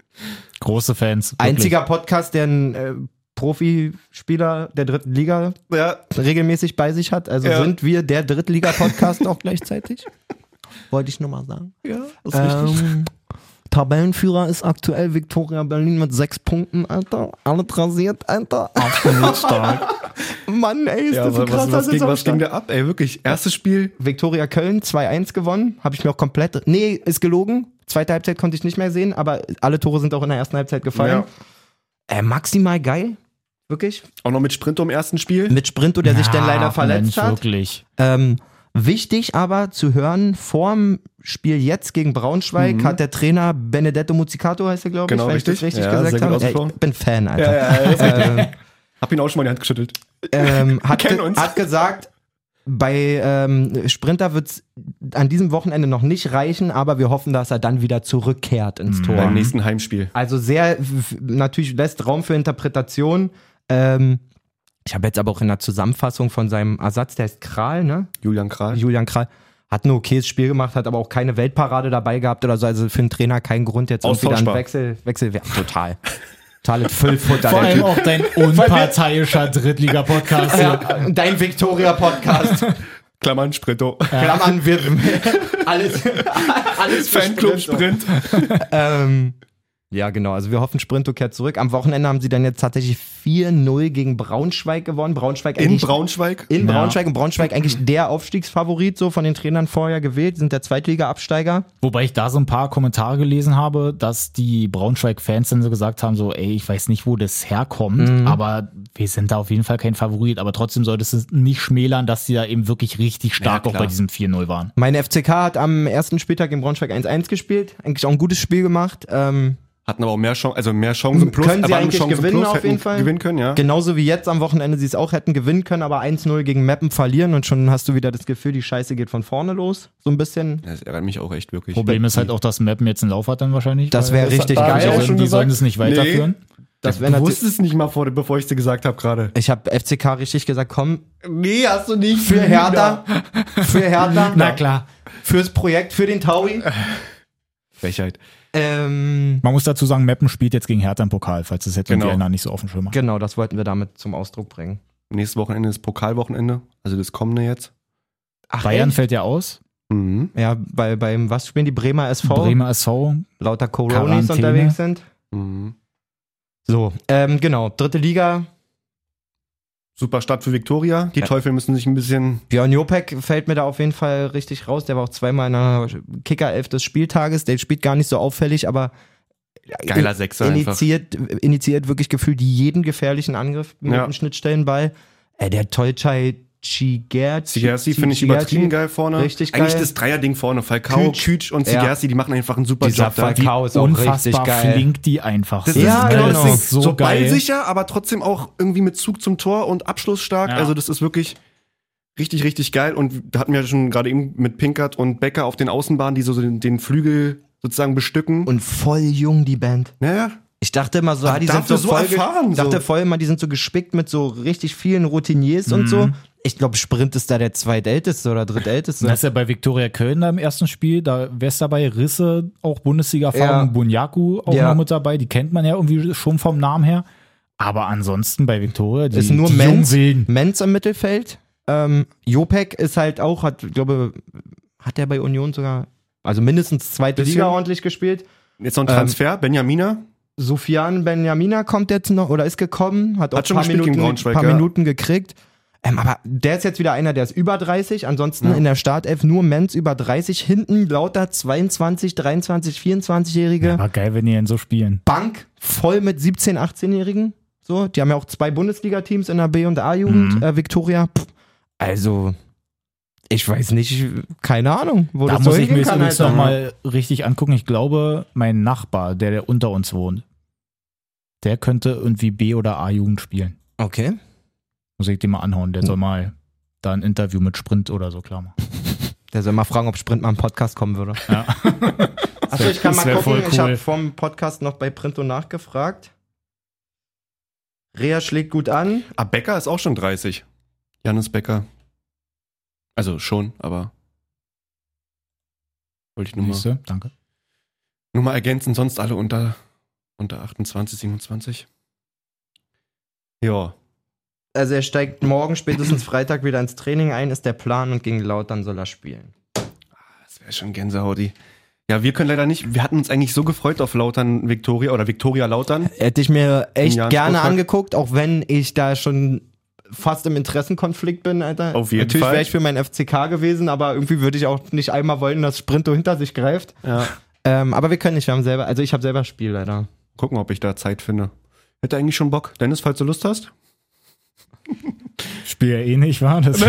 Speaker 2: Große Fans. wirklich.
Speaker 3: einziger Podcast, der einen äh, Profispieler der dritten Liga
Speaker 4: Ja,
Speaker 3: regelmäßig bei sich hat. Also
Speaker 4: Ja.
Speaker 3: sind wir der Drittliga-Podcast auch gleichzeitig. Wollte ich nur mal sagen.
Speaker 4: ja, das ist richtig.
Speaker 3: Tabellenführer ist aktuell Victoria Berlin mit sechs Punkten, Alter. Alle rasiert, Alter.
Speaker 2: Absolut stark.
Speaker 3: Mann, ey, ist
Speaker 4: Ja,
Speaker 3: das ein
Speaker 4: aber was,
Speaker 3: krasser
Speaker 4: was, ging, was ging da ab? Ey, wirklich, erstes Spiel.
Speaker 3: Victoria Köln 2-1 gewonnen. Habe ich mir auch komplett. Nee, ist gelogen. Zweite Halbzeit konnte ich nicht mehr sehen, aber alle Tore sind auch in der ersten Halbzeit gefallen. Äh, maximal geil. Wirklich.
Speaker 4: Auch noch mit Sprinto im ersten Spiel.
Speaker 3: Mit Sprinto, der sich dann
Speaker 2: Ja,
Speaker 3: leider verletzt
Speaker 2: Mensch,
Speaker 3: hat.
Speaker 2: Wirklich.
Speaker 3: Ähm, wichtig aber zu hören, vorm Spiel jetzt gegen Braunschweig hat der Trainer Benedetto Muzzicato, heißt er, glaube ich,
Speaker 4: Genau,
Speaker 3: wenn ich das
Speaker 4: richtig.
Speaker 3: richtig
Speaker 4: Ja,
Speaker 3: gesagt habe.
Speaker 4: Ausgesprochen.
Speaker 3: ich bin Fan, Alter.
Speaker 4: ja,
Speaker 3: Ähm,
Speaker 4: Hab ihn auch schon mal die Hand geschüttelt.
Speaker 3: ähm, hat,
Speaker 4: Kennen
Speaker 3: ge
Speaker 4: uns.
Speaker 3: hat gesagt, bei ähm, Sprinter wird es an diesem Wochenende noch nicht reichen, aber wir hoffen, dass er dann wieder zurückkehrt ins Tor.
Speaker 4: Beim nächsten Heimspiel.
Speaker 3: Also sehr, natürlich lässt Raum für Interpretation. Ähm, ich habe jetzt aber auch in der Zusammenfassung von seinem Ersatz, der ist Kral, ne?
Speaker 4: Julian Kral.
Speaker 3: Julian Kral. Hat ein okayes Spiel gemacht, hat aber auch keine Weltparade dabei gehabt oder so. Also für einen Trainer kein Grund jetzt irgendwie dann
Speaker 4: Austauschbar.
Speaker 3: Wechsel, Wechsel, ja, total. Totales Füllfutter.
Speaker 2: Vor allem
Speaker 3: Typ.
Speaker 2: auch dein unparteiischer Drittliga-Podcast.
Speaker 3: Ja, dein Victoria-Podcast.
Speaker 4: Klammern, Sprinto.
Speaker 3: Klammern, wir, alles, alles
Speaker 4: Fanclub
Speaker 3: Sprint.
Speaker 4: Sprint.
Speaker 3: Ähm, Ja, genau. Also wir hoffen, Sprinto kehrt zurück. Am Wochenende haben sie dann jetzt tatsächlich 4-0 gegen Braunschweig gewonnen. Braunschweig
Speaker 4: In
Speaker 3: eigentlich
Speaker 4: Braunschweig.
Speaker 3: in
Speaker 2: Ja.
Speaker 3: Braunschweig und Braunschweig eigentlich der Aufstiegsfavorit so von den Trainern vorher gewählt, sind der Zweitliga-Absteiger.
Speaker 2: Wobei ich da so ein paar Kommentare gelesen habe, dass die Braunschweig-Fans dann so gesagt haben, so, ey, ich weiß nicht, wo das herkommt,
Speaker 3: Mhm.
Speaker 2: aber wir sind da auf jeden Fall kein Favorit. Aber trotzdem sollte es nicht schmälern, dass die da eben wirklich richtig stark
Speaker 4: Ja,
Speaker 2: auch bei diesem 4-0 waren.
Speaker 3: Mein FCK hat am ersten Spieltag in Braunschweig 1-1 gespielt. Eigentlich auch ein gutes Spiel gemacht. Ähm,
Speaker 4: Hatten aber auch mehr Chancen, also mehr Chancen plus.
Speaker 3: Können sie
Speaker 4: aber
Speaker 3: eigentlich
Speaker 4: Chancen
Speaker 3: gewinnen
Speaker 4: plus,
Speaker 3: auf
Speaker 4: hätten
Speaker 3: jeden Fall?
Speaker 4: Gewinnen können, ja.
Speaker 3: genauso wie jetzt am Wochenende sie es auch hätten gewinnen können, aber 1-0 gegen Meppen verlieren und schon hast du wieder das Gefühl, die Scheiße geht von vorne los. So ein bisschen.
Speaker 4: Das ärgert mich auch echt wirklich.
Speaker 2: Problem ist halt auch, dass Mappen jetzt einen Lauf hat dann wahrscheinlich.
Speaker 3: Das
Speaker 2: weil-
Speaker 3: wär richtig
Speaker 2: da hab ich
Speaker 3: geil.
Speaker 2: auch
Speaker 4: Schon
Speaker 2: schon Die
Speaker 4: gesagt?
Speaker 2: sollen es nicht weiterführen.
Speaker 3: Das
Speaker 4: Du
Speaker 3: wäre natürlich.
Speaker 4: wusstest es nicht mal, vor, bevor ich es dir gesagt habe gerade.
Speaker 3: Ich habe FCK richtig gesagt, komm,
Speaker 4: Nee, hast du nicht.
Speaker 3: für Hertha, für Hertha,
Speaker 2: Na klar.
Speaker 3: fürs Projekt, für den Taui.
Speaker 4: Frechheit.
Speaker 3: Ähm,
Speaker 2: Man muss dazu sagen, Meppen spielt jetzt gegen Hertha im Pokal, falls das jetzt
Speaker 4: Genau.
Speaker 2: einer nicht so Schirm hat.
Speaker 3: genau, das wollten wir damit zum Ausdruck bringen.
Speaker 4: Nächstes Wochenende ist Pokalwochenende, also das kommende jetzt.
Speaker 3: Ach,
Speaker 2: Bayern
Speaker 3: echt?
Speaker 2: fällt ja aus.
Speaker 4: Mhm.
Speaker 3: Ja, bei, beim, was spielen die Bremer SV?
Speaker 2: Bremer SV.
Speaker 3: Lauter Coronis
Speaker 2: Quarantäne.
Speaker 3: unterwegs sind.
Speaker 4: Mhm.
Speaker 3: So, ähm, genau, dritte Liga.
Speaker 4: Super Start für Viktoria. Die
Speaker 3: Ja.
Speaker 4: Teufel müssen sich ein bisschen.
Speaker 3: Björn Jopek fällt mir da auf jeden Fall richtig raus. Der war auch zweimal in der Kicker-Elf des Spieltages. Der spielt gar nicht so auffällig, aber
Speaker 4: Geiler Sechser einfach.
Speaker 3: initiiert, initiiert wirklich gefühlt jeden gefährlichen Angriff mit
Speaker 4: Ja.
Speaker 3: einem Schnittstellenball. Äh, der Tolchai Chigerci.
Speaker 4: Sigersi finde ich übertrieben geil vorne.
Speaker 3: Richtig
Speaker 4: Eigentlich
Speaker 3: geil.
Speaker 4: das Dreier-Ding vorne. Falcao,
Speaker 3: Kütsch.
Speaker 4: Und
Speaker 3: Ja.
Speaker 4: Sigersi, die machen einfach einen super
Speaker 3: Dieser
Speaker 4: Job da.
Speaker 3: Falcao ist auch richtig
Speaker 2: Unfassbar
Speaker 3: geil.
Speaker 2: flink die einfach.
Speaker 4: Das
Speaker 2: sind.
Speaker 4: ist
Speaker 3: Ja,
Speaker 4: genau
Speaker 3: genau.
Speaker 4: das Ding.
Speaker 2: so,
Speaker 4: So,
Speaker 2: geil.
Speaker 4: ballsicher, aber trotzdem auch irgendwie mit Zug zum Tor und abschlussstark.
Speaker 2: Ja.
Speaker 4: Also das ist wirklich richtig, richtig geil. Und da hatten wir ja schon gerade eben mit Pinkert und Becker auf den Außenbahnen, die so den, den Flügel sozusagen bestücken.
Speaker 3: Und voll jung, die Band.
Speaker 4: naja,
Speaker 3: Ich dachte immer so, ah, die sind so
Speaker 4: so
Speaker 3: voll,
Speaker 4: erfahren,
Speaker 3: Ich dachte
Speaker 4: so.
Speaker 3: voll immer, die sind so gespickt mit so richtig vielen Routiniers und
Speaker 2: Mhm.
Speaker 3: so. Ich glaube, Sprint ist da der zweitälteste oder drittälteste.
Speaker 2: Das ist ja bei Viktoria Köln da im ersten Spiel, da wär's dabei, Risse, auch Bundesliga-Erfahrung,
Speaker 3: Ja.
Speaker 2: Bunyaku auch
Speaker 3: Ja.
Speaker 2: noch mit dabei, die kennt man ja irgendwie schon vom Namen her. Aber ansonsten bei Viktoria, die,
Speaker 3: ist nur
Speaker 2: die
Speaker 3: Menz. Menz im Mittelfeld. Ähm, Jopek ist halt auch, hat, ich glaube, hat der bei Union sogar, also mindestens zweite
Speaker 4: Bisschen.
Speaker 3: Liga ordentlich gespielt.
Speaker 4: jetzt noch ein
Speaker 3: Ähm,
Speaker 4: Transfer. Benjamina.
Speaker 3: Sofian Benjamina kommt jetzt noch oder ist gekommen, hat auch
Speaker 4: Hat schon
Speaker 3: ein paar, Minuten, paar
Speaker 4: ja.
Speaker 3: Minuten gekriegt. Ähm, aber der ist jetzt wieder einer, der ist über 30. Ansonsten
Speaker 4: Ja.
Speaker 3: in der Startelf nur Menz über 30. Hinten lauter 22, 23, 24-Jährige.
Speaker 2: War geil, wenn die denn so spielen.
Speaker 3: Bank voll mit 17, 18-Jährigen. So, die haben ja auch zwei Bundesliga-Teams in der B- und A-Jugend,
Speaker 2: Mhm.
Speaker 3: äh, Victoria. Pff, also, ich weiß nicht, keine Ahnung, wo
Speaker 2: Da
Speaker 3: das
Speaker 2: muss
Speaker 3: so
Speaker 2: ich mir jetzt
Speaker 3: kann.
Speaker 2: übrigens
Speaker 3: Alter.
Speaker 2: nochmal richtig angucken. Ich glaube, mein Nachbar, der, der unter uns wohnt, der könnte irgendwie B- oder A-Jugend spielen.
Speaker 3: Okay.
Speaker 2: Muss ich den mal anhauen. Der soll mal da ein Interview mit Sprint oder so klar machen.
Speaker 3: Der soll mal fragen, ob Sprint mal im Podcast kommen würde.
Speaker 2: Ja.
Speaker 3: Achso, ich kann
Speaker 2: Das
Speaker 3: mal gucken.
Speaker 2: voll
Speaker 3: Ich
Speaker 2: cool.
Speaker 3: habe vom Podcast noch bei Printo nachgefragt. Rea schlägt gut an.
Speaker 4: Ah, Becker ist auch schon 30. Janis Becker. Also schon, aber. Wollte ich nur mal,
Speaker 2: Siehste? Danke.
Speaker 4: nur mal ergänzen, sonst alle unter, unter 28, 27. Ja.
Speaker 3: Also er steigt morgen spätestens Freitag wieder ins Training ein, ist der Plan und gegen Lautern soll er spielen.
Speaker 4: Das wäre schon Gänsehaudi. Ja, wir können leider nicht. Wir hatten uns eigentlich so gefreut auf Lautern Viktoria oder Viktoria Lautern.
Speaker 3: Hätte ich mir echt gerne angeguckt, auch wenn ich da schon fast im Interessenkonflikt bin, Alter.
Speaker 4: Auf jeden
Speaker 3: Natürlich wäre ich für mein FCK gewesen, aber irgendwie würde ich auch nicht einmal wollen, dass Sprinto hinter sich greift.
Speaker 4: Ja.
Speaker 3: Ähm, aber wir können nicht, wir haben selber, also ich habe selber Spiel leider.
Speaker 4: Gucken, ob ich da Zeit finde. Hätte eigentlich schon Bock. Dennis, falls du Lust hast.
Speaker 2: Spiel ja eh nicht, war das?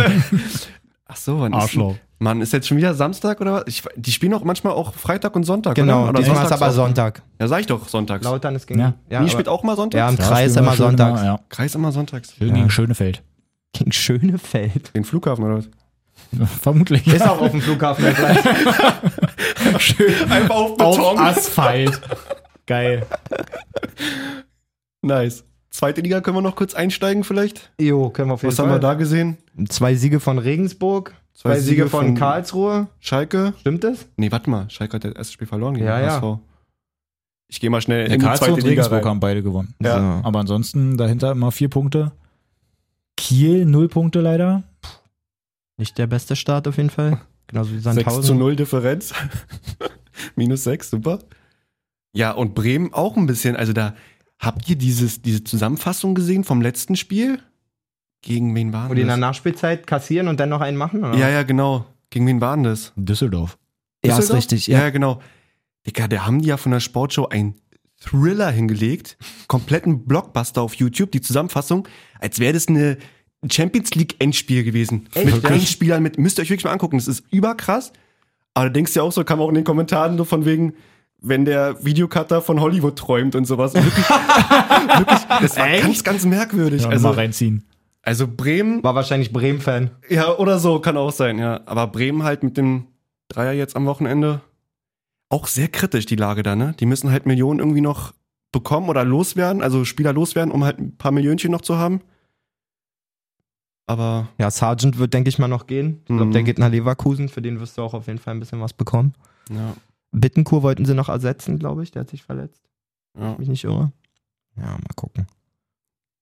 Speaker 4: Ach so, wann
Speaker 2: Arschloch.
Speaker 4: ist Mann, ist jetzt schon wieder Samstag oder was? Ich, die spielen auch manchmal auch Freitag und Sonntag,
Speaker 3: Genau,
Speaker 4: oder? oder
Speaker 3: diesmal ist aber
Speaker 4: auch.
Speaker 3: Sonntag.
Speaker 4: Ja, sag ich doch, sonntags.
Speaker 3: Lautern ist gegen.
Speaker 2: Ja.
Speaker 3: ja,
Speaker 4: Die
Speaker 3: aber-
Speaker 4: spielt auch mal sonntags?
Speaker 3: ja, im Kreis immer sonntags.
Speaker 2: ja.
Speaker 4: Kreis immer sonntags.
Speaker 2: Schön
Speaker 3: Ja.
Speaker 2: gegen Schönefeld.
Speaker 3: Gegen Schönefeld.
Speaker 4: Den Flughafen oder was?
Speaker 2: Vermutlich.
Speaker 3: Ist auch auf dem Flughafen
Speaker 2: schön
Speaker 4: Einfach auf
Speaker 2: auf Asphalt. Geil.
Speaker 4: Nice. Zweite Liga können wir noch kurz einsteigen vielleicht?
Speaker 3: Jo, können wir auf jeden
Speaker 4: Was
Speaker 3: Fall.
Speaker 4: haben wir da gesehen?
Speaker 3: Zwei Siege von Regensburg, zwei,
Speaker 4: Zwei
Speaker 3: Siege,
Speaker 4: Siege
Speaker 3: von,
Speaker 4: von-
Speaker 3: Karlsruhe.
Speaker 4: Schalke?
Speaker 3: Stimmt das?
Speaker 4: Nee, warte mal. Schalke hat das erste Spiel verloren gegen
Speaker 3: Ja, ja.
Speaker 4: HSV. Ich gehe mal schnell
Speaker 2: Der
Speaker 4: in die
Speaker 2: Karlsruhe
Speaker 4: zweite
Speaker 2: und
Speaker 4: Liga
Speaker 2: Regensburg
Speaker 4: rein.
Speaker 2: haben beide gewonnen.
Speaker 4: Ja.
Speaker 3: So.
Speaker 2: Aber ansonsten dahinter immer vier Punkte. Kiel null Punkte leider.
Speaker 3: Nicht der beste Start auf jeden Fall. Genauso wie
Speaker 4: 6
Speaker 3: Sandhausen.
Speaker 4: zu 0 Differenz. Minus 6, super. Ja, und Bremen auch ein bisschen. Also da habt ihr dieses, diese Zusammenfassung gesehen vom letzten Spiel? Gegen wen waren
Speaker 3: Wo die in der
Speaker 4: das?
Speaker 3: Nachspielzeit kassieren und dann noch einen machen? Oder?
Speaker 4: Ja, ja, genau. Gegen wen waren das?
Speaker 2: Düsseldorf.
Speaker 3: ja ist
Speaker 4: Düsseldorf?
Speaker 3: richtig.
Speaker 4: Ja,
Speaker 3: Ja.
Speaker 4: ja, genau. Digga, da haben die ja von der Sportshow einen Thriller hingelegt. Kompletten Blockbuster auf YouTube, die Zusammenfassung, als wäre das eine Champions League Endspiel gewesen.
Speaker 3: Echt,
Speaker 4: mit
Speaker 3: ja?
Speaker 4: Endspielern, mit, müsst ihr euch wirklich mal angucken. Das ist überkrass. Aber da denkst du ja auch so, kam auch in den Kommentaren nur von wegen, wenn der Videocutter von Hollywood träumt und sowas. Und Wirklich, wirklich das war ganz, ganz merkwürdig.
Speaker 2: Ja,
Speaker 4: also,
Speaker 2: mal reinziehen.
Speaker 4: Also Bremen,
Speaker 3: War wahrscheinlich Bremen-Fan.
Speaker 4: ja, oder so, kann auch sein, ja. Aber Bremen halt mit dem Dreier jetzt am Wochenende auch sehr kritisch, die Lage da, ne? Die müssen halt Millionen irgendwie noch bekommen oder loswerden, also Spieler loswerden, um halt ein paar Millionchen noch zu haben. Aber
Speaker 3: Ja, Sargent wird, denke ich mal, noch gehen. Ich glaube,
Speaker 4: Mhm.
Speaker 3: der geht nach Leverkusen. Für den wirst du auch auf jeden Fall ein bisschen was bekommen.
Speaker 4: ja,
Speaker 3: Bittenkur wollten sie noch ersetzen, glaube ich. Der hat sich verletzt.
Speaker 4: ja.
Speaker 3: Mich nicht irre. Ja, mal gucken.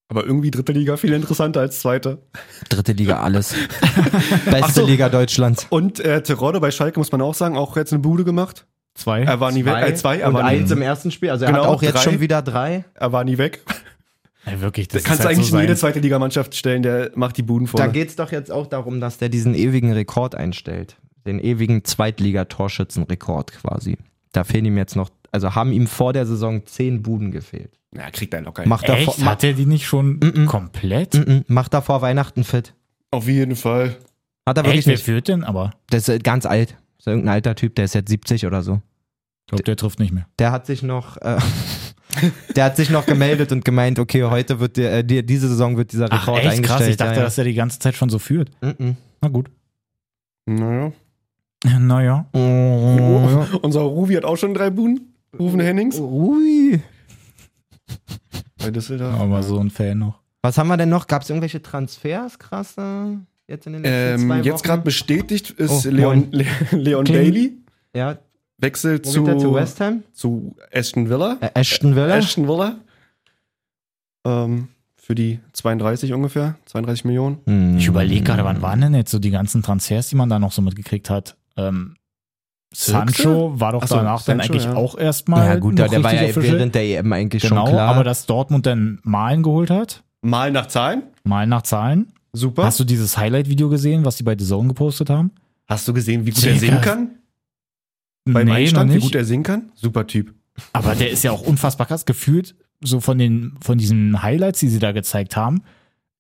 Speaker 4: Aber irgendwie dritte Liga viel interessanter als zweite.
Speaker 3: Dritte Liga alles. Beste
Speaker 4: so.
Speaker 3: Liga Deutschlands.
Speaker 4: Und äh, Terodde bei Schalke muss man auch sagen, auch jetzt eine Bude gemacht.
Speaker 2: Zwei.
Speaker 4: Er war nie weg. Äh, zwei, er
Speaker 3: und
Speaker 4: war,
Speaker 3: eins
Speaker 4: nie,
Speaker 3: im ersten Spiel. Also er
Speaker 4: Genau,
Speaker 3: hat auch jetzt
Speaker 4: drei.
Speaker 3: schon wieder drei.
Speaker 4: er war nie weg.
Speaker 2: Ey, wirklich,
Speaker 4: Das kannst
Speaker 2: ist
Speaker 4: du
Speaker 2: halt
Speaker 4: eigentlich
Speaker 2: so
Speaker 4: in jede zweite Ligamannschaft stellen, der macht die Buden voll.
Speaker 3: Da geht es doch jetzt auch darum, dass der diesen ewigen Rekord einstellt. Den ewigen Zweitliga-Torschützenrekord quasi. Da fehlen ihm jetzt noch, also haben ihm vor der Saison zehn Buden gefehlt.
Speaker 4: ja, kriegt er locker. hin.
Speaker 3: Macht er
Speaker 2: Echt?
Speaker 3: ma,
Speaker 2: Hat er die nicht schon
Speaker 3: Mhm.
Speaker 2: komplett?
Speaker 3: mm, mm, macht er vor Weihnachten fit.
Speaker 4: Auf jeden Fall.
Speaker 3: Hat er
Speaker 2: Echt,
Speaker 3: wirklich
Speaker 2: wer
Speaker 3: nicht.
Speaker 2: führt denn? Aber
Speaker 3: Der ist äh, ganz alt. Das ist irgendein alter Typ, der ist jetzt 70 oder so.
Speaker 2: ich glaube, der trifft nicht mehr.
Speaker 3: Der hat sich noch, äh, der hat sich noch gemeldet und gemeint, okay, heute wird der, äh, die, diese Saison wird dieser
Speaker 2: Ach,
Speaker 3: Rekord
Speaker 2: echt
Speaker 3: eingestellt.
Speaker 2: krass. Ich dachte,
Speaker 3: ja, ja.
Speaker 2: dass er die ganze Zeit schon so führt.
Speaker 3: Mm, mm.
Speaker 2: Na gut.
Speaker 4: Naja.
Speaker 2: Naja.
Speaker 3: Oh,
Speaker 4: Unser Ruvi hat auch schon drei Buden. Rufen Hennings.
Speaker 3: Ui.
Speaker 4: Bei Düsseldorf.
Speaker 2: Aber so ein Fan noch.
Speaker 3: Was haben wir denn noch? Gab es irgendwelche Transfers, krasse? Jetzt in den letzten
Speaker 4: Ähm,
Speaker 3: zwei
Speaker 4: jetzt gerade bestätigt ist
Speaker 3: Oh,
Speaker 4: Leon, Le Leon
Speaker 3: Kling.
Speaker 4: Bailey.
Speaker 3: Ja,
Speaker 4: Wechsel
Speaker 3: wo
Speaker 4: zu,
Speaker 3: zu West Ham?
Speaker 4: zu Aston Villa.
Speaker 3: Äh, Ashton Villa?
Speaker 4: Aston Villa. Ähm, für die 32 ungefähr. 32 Millionen.
Speaker 3: Hm.
Speaker 2: Ich überlege gerade, wann waren denn jetzt so die ganzen Transfers, die man da noch so mitgekriegt hat? Ähm, Sancho war doch
Speaker 4: so,
Speaker 2: danach dann eigentlich
Speaker 4: ja.
Speaker 2: auch erstmal.
Speaker 3: Ja gut,
Speaker 2: noch
Speaker 3: der war ja
Speaker 2: official.
Speaker 3: während der EM eigentlich
Speaker 2: Genau,
Speaker 3: schon klar.
Speaker 2: aber dass Dortmund dann Malen geholt hat,
Speaker 4: Mal nach Zahlen.
Speaker 2: Malen nach Zahlen.
Speaker 4: Super.
Speaker 2: Hast du dieses Highlight-Video gesehen, was die bei The Zone gepostet haben?
Speaker 4: Hast du gesehen, wie gut er
Speaker 2: Digga.
Speaker 4: singen kann? Beim
Speaker 2: nee,
Speaker 4: Einstand,
Speaker 2: noch
Speaker 4: wie gut er singen kann? Super Typ.
Speaker 2: Aber der ist ja auch unfassbar krass gefühlt. So von den, von diesen Highlights, die sie da gezeigt haben,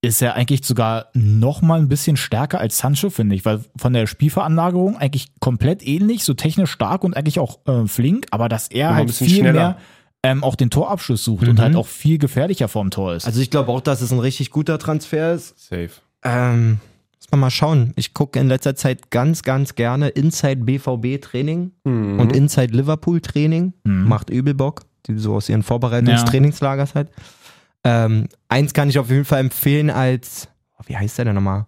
Speaker 2: ist er eigentlich sogar noch mal ein bisschen stärker als Sancho, finde ich. Weil von der Spielveranlagerung eigentlich komplett ähnlich, so technisch stark und eigentlich auch äh, flink, aber dass er halt
Speaker 4: bisschen
Speaker 2: viel
Speaker 4: schneller.
Speaker 2: mehr ähm, auch den Torabschluss sucht und
Speaker 3: Mhm.
Speaker 2: halt auch viel gefährlicher vorm Tor ist.
Speaker 3: also ich glaube auch, dass es ein richtig guter Transfer ist.
Speaker 4: Safe.
Speaker 3: Ähm, muss man mal schauen. Ich gucke in letzter Zeit ganz, ganz gerne Inside BVB Training
Speaker 4: Mhm.
Speaker 3: und Inside Liverpool Training.
Speaker 2: Mhm.
Speaker 3: Macht übel Bock. Die so aus ihren Vorbereitungstrainingslagers halt. Ähm, eins kann ich auf jeden Fall empfehlen als, oh, wie heißt der denn nochmal?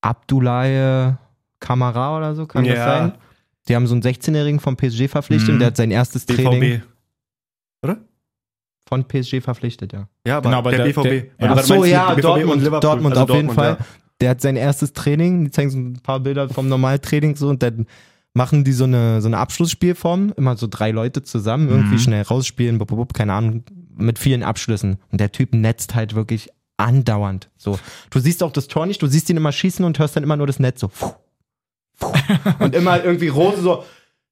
Speaker 3: Abdoulaye Kamara oder so, kann das
Speaker 4: Ja.
Speaker 3: sein? Die haben so einen 16-Jährigen vom PSG verpflichtet
Speaker 2: Mhm.
Speaker 3: und der hat sein erstes Training
Speaker 4: BVB.
Speaker 3: von PSG verpflichtet, ja.
Speaker 4: Ja, aber
Speaker 2: Genau, aber
Speaker 4: der,
Speaker 2: der-
Speaker 4: BVB.
Speaker 2: der- ja.
Speaker 3: Ach so, ja,
Speaker 4: BVB
Speaker 3: Dortmund,
Speaker 4: und Liverpool.
Speaker 3: Dortmund
Speaker 4: Also
Speaker 3: auf jeden Fall.
Speaker 4: ja.
Speaker 3: Der hat sein erstes Training, die zeigen so ein paar Bilder vom Normaltraining so und dann machen die so eine, so eine Abschlussspielform, immer so drei Leute zusammen, irgendwie
Speaker 2: Mhm.
Speaker 3: schnell rausspielen, bub, bub, keine Ahnung, mit vielen Abschlüssen. Und der Typ netzt halt wirklich andauernd. So, du siehst auch das Tor nicht, du siehst ihn immer schießen und hörst dann immer nur das Netz so. Und immer irgendwie Rose so,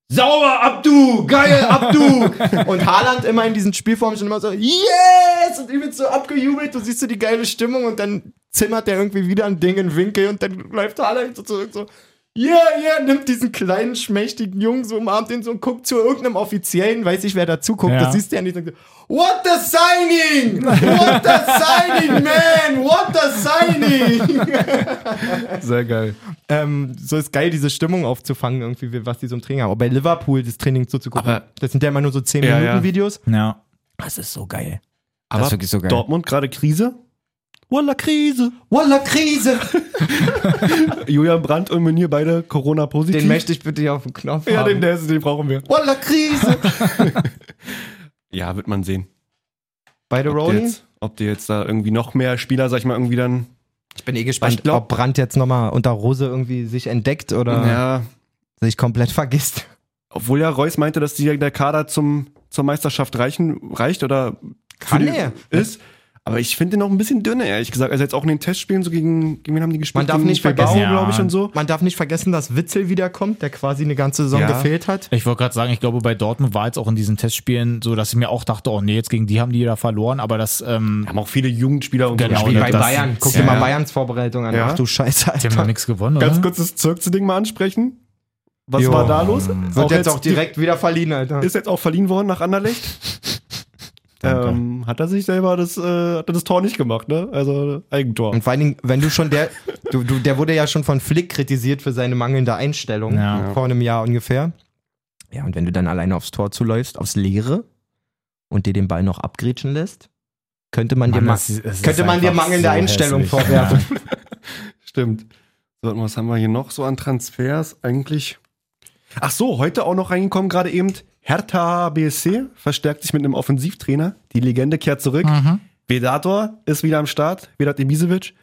Speaker 3: sauber, Abdu, geil, Abdu. und Haaland immer in diesen Spielformen schon immer so, yes, und übelst so abgejubelt, du siehst so die geile Stimmung und dann zimmert der irgendwie wieder ein Ding in den Winkel und dann läuft Haaland so zurück so, yeah, yeah, nimmt diesen kleinen, schmächtigen Jungen so umarmt ihn so und guckt zu irgendeinem Offiziellen, weiß ich, wer dazu guckt,
Speaker 2: Ja.
Speaker 3: das siehst du ja nicht. Und so, What the signing? What the signing, man? What the signing?
Speaker 4: Sehr geil.
Speaker 3: ähm, so ist geil, diese Stimmung aufzufangen, irgendwie, wie- was die so im Training haben. Aber bei Liverpool das Training zuzugucken,
Speaker 4: Aber-
Speaker 3: das sind ja immer nur so 10
Speaker 4: Ja,
Speaker 3: Minuten
Speaker 4: ja.
Speaker 3: Videos.
Speaker 2: ja.
Speaker 3: Das ist so geil.
Speaker 4: Aber
Speaker 3: das ist wirklich so geil.
Speaker 4: Dortmund gerade Krise. Walla Krise.
Speaker 3: Walla Krise!
Speaker 4: Julian Brandt und Meunier beide Corona positiv.
Speaker 3: Den möchte ich bitte hier auf den Knopf
Speaker 4: ja,
Speaker 3: haben.
Speaker 4: den, der, den brauchen wir.
Speaker 3: Walla Krise!
Speaker 4: Ja, wird man sehen.
Speaker 3: Beide
Speaker 4: jetzt, ob die jetzt da irgendwie noch mehr Spieler, sag ich mal, irgendwie dann.
Speaker 3: Ich bin eh gespannt,
Speaker 4: glaub-
Speaker 3: ob Brandt jetzt nochmal unter Rose irgendwie sich entdeckt oder
Speaker 4: Ja.
Speaker 3: sich komplett vergisst.
Speaker 4: Obwohl ja Reus meinte, dass die, der Kader zum, zur Meisterschaft reichen, reicht oder
Speaker 3: Kann er.
Speaker 4: ist. Aber ich finde den noch ein bisschen dünner, ehrlich gesagt. Also jetzt auch in den Testspielen, so gegen, gegen wen haben die gespielt?
Speaker 3: Man darf
Speaker 4: gegen
Speaker 3: nicht vergessen,
Speaker 4: glaube ich,
Speaker 2: ja.
Speaker 4: und so.
Speaker 3: Man darf nicht vergessen, dass Witzel wiederkommt, der quasi eine ganze Saison
Speaker 4: Ja.
Speaker 3: gefehlt hat.
Speaker 2: Ich wollte gerade sagen, ich glaube, bei Dortmund war jetzt auch in diesen Testspielen so, dass ich mir auch dachte, oh nee, jetzt gegen die haben die da verloren, aber das, ähm,
Speaker 4: haben auch viele Jugendspieler und
Speaker 2: Genau,
Speaker 4: so
Speaker 2: Ja,
Speaker 3: bei
Speaker 2: das-
Speaker 3: Bayern. Guck
Speaker 2: ja,
Speaker 3: dir mal
Speaker 2: ja.
Speaker 3: Bayerns Vorbereitung an.
Speaker 4: Ja.
Speaker 3: Ach du Scheiße,
Speaker 2: die haben noch
Speaker 3: Alter.
Speaker 2: nichts gewonnen,
Speaker 4: Ganz
Speaker 2: oder?
Speaker 4: kurz das Zirkse-Ding mal ansprechen. Was
Speaker 3: Jo.
Speaker 4: war da los?
Speaker 3: Wird jetzt auch direkt wieder verliehen, Alter.
Speaker 4: Ist jetzt auch verliehen worden nach Anderlecht. Ähm, hat er sich selber das, äh, hat er das Tor nicht gemacht, ne? Also Eigentor.
Speaker 3: Und vor allen Dingen, wenn du schon der, du, du, der wurde ja schon von Flick kritisiert für seine mangelnde Einstellung
Speaker 2: Ja.
Speaker 3: vor einem Jahr ungefähr. Ja, und wenn du dann alleine aufs Tor zuläufst, aufs Leere und dir den Ball noch abgrätschen lässt, könnte man dir,
Speaker 2: Mann,
Speaker 3: ma
Speaker 2: das ist- das ist
Speaker 3: könnte man dir mangelnde
Speaker 2: so
Speaker 3: Einstellung
Speaker 2: hässlich.
Speaker 3: vorwerfen.
Speaker 4: Stimmt. So, was haben wir hier noch so an Transfers eigentlich? Ach so, heute auch noch reingekommen, gerade eben. Hertha BSC verstärkt sich mit einem Offensivtrainer. Die Legende kehrt zurück.
Speaker 2: Mhm.
Speaker 4: Vedator ist wieder am Start. Vedat Ibisevic.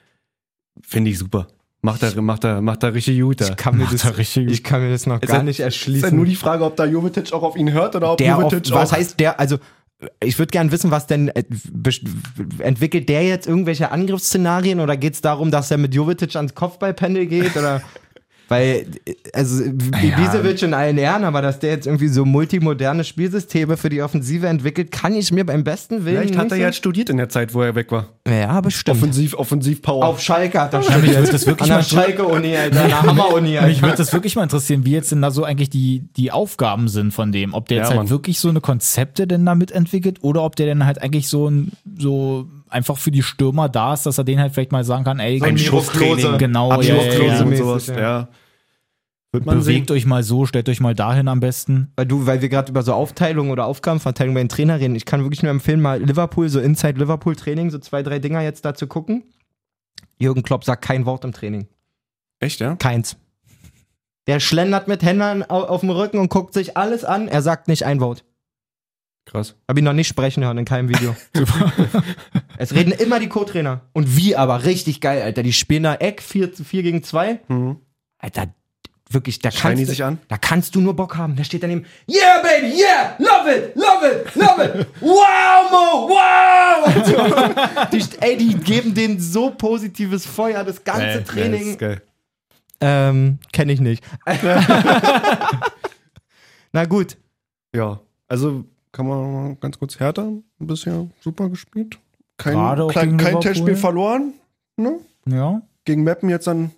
Speaker 4: Finde ich super. Macht er, macht er, macht er richtig gut. da.
Speaker 3: Ich kann mir
Speaker 2: Macht
Speaker 3: das,
Speaker 2: er richtig gut.
Speaker 3: ich kann mir das noch
Speaker 4: Ist
Speaker 3: gar
Speaker 4: ja-
Speaker 3: nicht
Speaker 4: Ist
Speaker 3: erschließen.
Speaker 4: ja nur die Frage, ob da Jovetic auch auf ihn hört oder ob
Speaker 3: der auf,
Speaker 4: Jovetic
Speaker 3: was
Speaker 4: auch.
Speaker 3: heißt der, also ich würde gern wissen, was denn äh, entwickelt der jetzt irgendwelche Angriffsszenarien oder geht es darum, dass er mit Jovetic ans Kopfballpendel geht oder weil also Ibisevic in allen Ehren, aber dass der jetzt irgendwie so multimoderne Spielsysteme für die Offensive entwickelt, kann ich mir beim besten Willen
Speaker 4: Vielleicht hat er ja jetzt studiert in der Zeit, wo er weg war.
Speaker 3: so- ja, bestimmt.
Speaker 4: Offensiv, Offensiv Power.
Speaker 3: Auf Schalke hat er
Speaker 2: mich
Speaker 3: studiert.
Speaker 2: würde das wirklich
Speaker 3: An der
Speaker 2: mal-
Speaker 3: Schalke-Uni, an der Hammer-Uni, Alter.
Speaker 2: Mich würde das wirklich mal interessieren, wie jetzt denn da so eigentlich die, die Aufgaben sind von dem. Ob der jetzt
Speaker 4: Ja,
Speaker 2: halt
Speaker 4: Mann.
Speaker 2: wirklich so eine Konzepte denn damit entwickelt oder ob der denn halt eigentlich so ein, so einfach für die Stürmer da ist, dass er denen halt vielleicht mal sagen kann, ey,
Speaker 3: ein
Speaker 2: Miro
Speaker 3: Schusstraining.
Speaker 2: Genau, ja, ja, ja,
Speaker 4: und sowas.
Speaker 3: ja.
Speaker 4: Ja. Wird man
Speaker 2: bewegt
Speaker 4: sehen.
Speaker 2: euch mal so, stellt euch mal dahin am besten.
Speaker 3: weil du, weil wir gerade über so Aufteilung oder Aufgabenverteilung bei den Trainern reden, ich kann wirklich nur empfehlen, mal Liverpool, so Inside Liverpool Training, so zwei, drei Dinger jetzt da zu gucken. Jürgen Klopp sagt kein Wort im Training.
Speaker 4: Echt, ja?
Speaker 3: Keins. Der schlendert mit Händen au- auf dem Rücken und guckt sich alles an. Er sagt nicht ein Wort.
Speaker 4: Krass.
Speaker 3: Hab ihn noch nicht sprechen hören in keinem Video. es reden immer die Co-Trainer. Und wie aber, richtig geil, Alter. Die spielen da Eck 4, 4 gegen 2.
Speaker 4: Mhm.
Speaker 3: Alter, wirklich, da
Speaker 4: Schreien die
Speaker 3: kannst,
Speaker 4: sich
Speaker 3: du,
Speaker 4: an?
Speaker 3: da kannst du nur Bock haben. Da steht daneben, yeah, baby, yeah, love it, love it, love it, wow, Mo, wow. Die, ey, die geben denen so positives Feuer, das ganze
Speaker 2: Ey,
Speaker 3: Training.
Speaker 4: ist geil.
Speaker 3: Ähm, kenne ich nicht. Na gut.
Speaker 4: Ja, also kann man mal ganz kurz härter bisher super gespielt. Kein,
Speaker 2: auch
Speaker 4: kein. Testspiel verloren. Ne?
Speaker 2: Ja.
Speaker 4: Gegen Meppen jetzt dann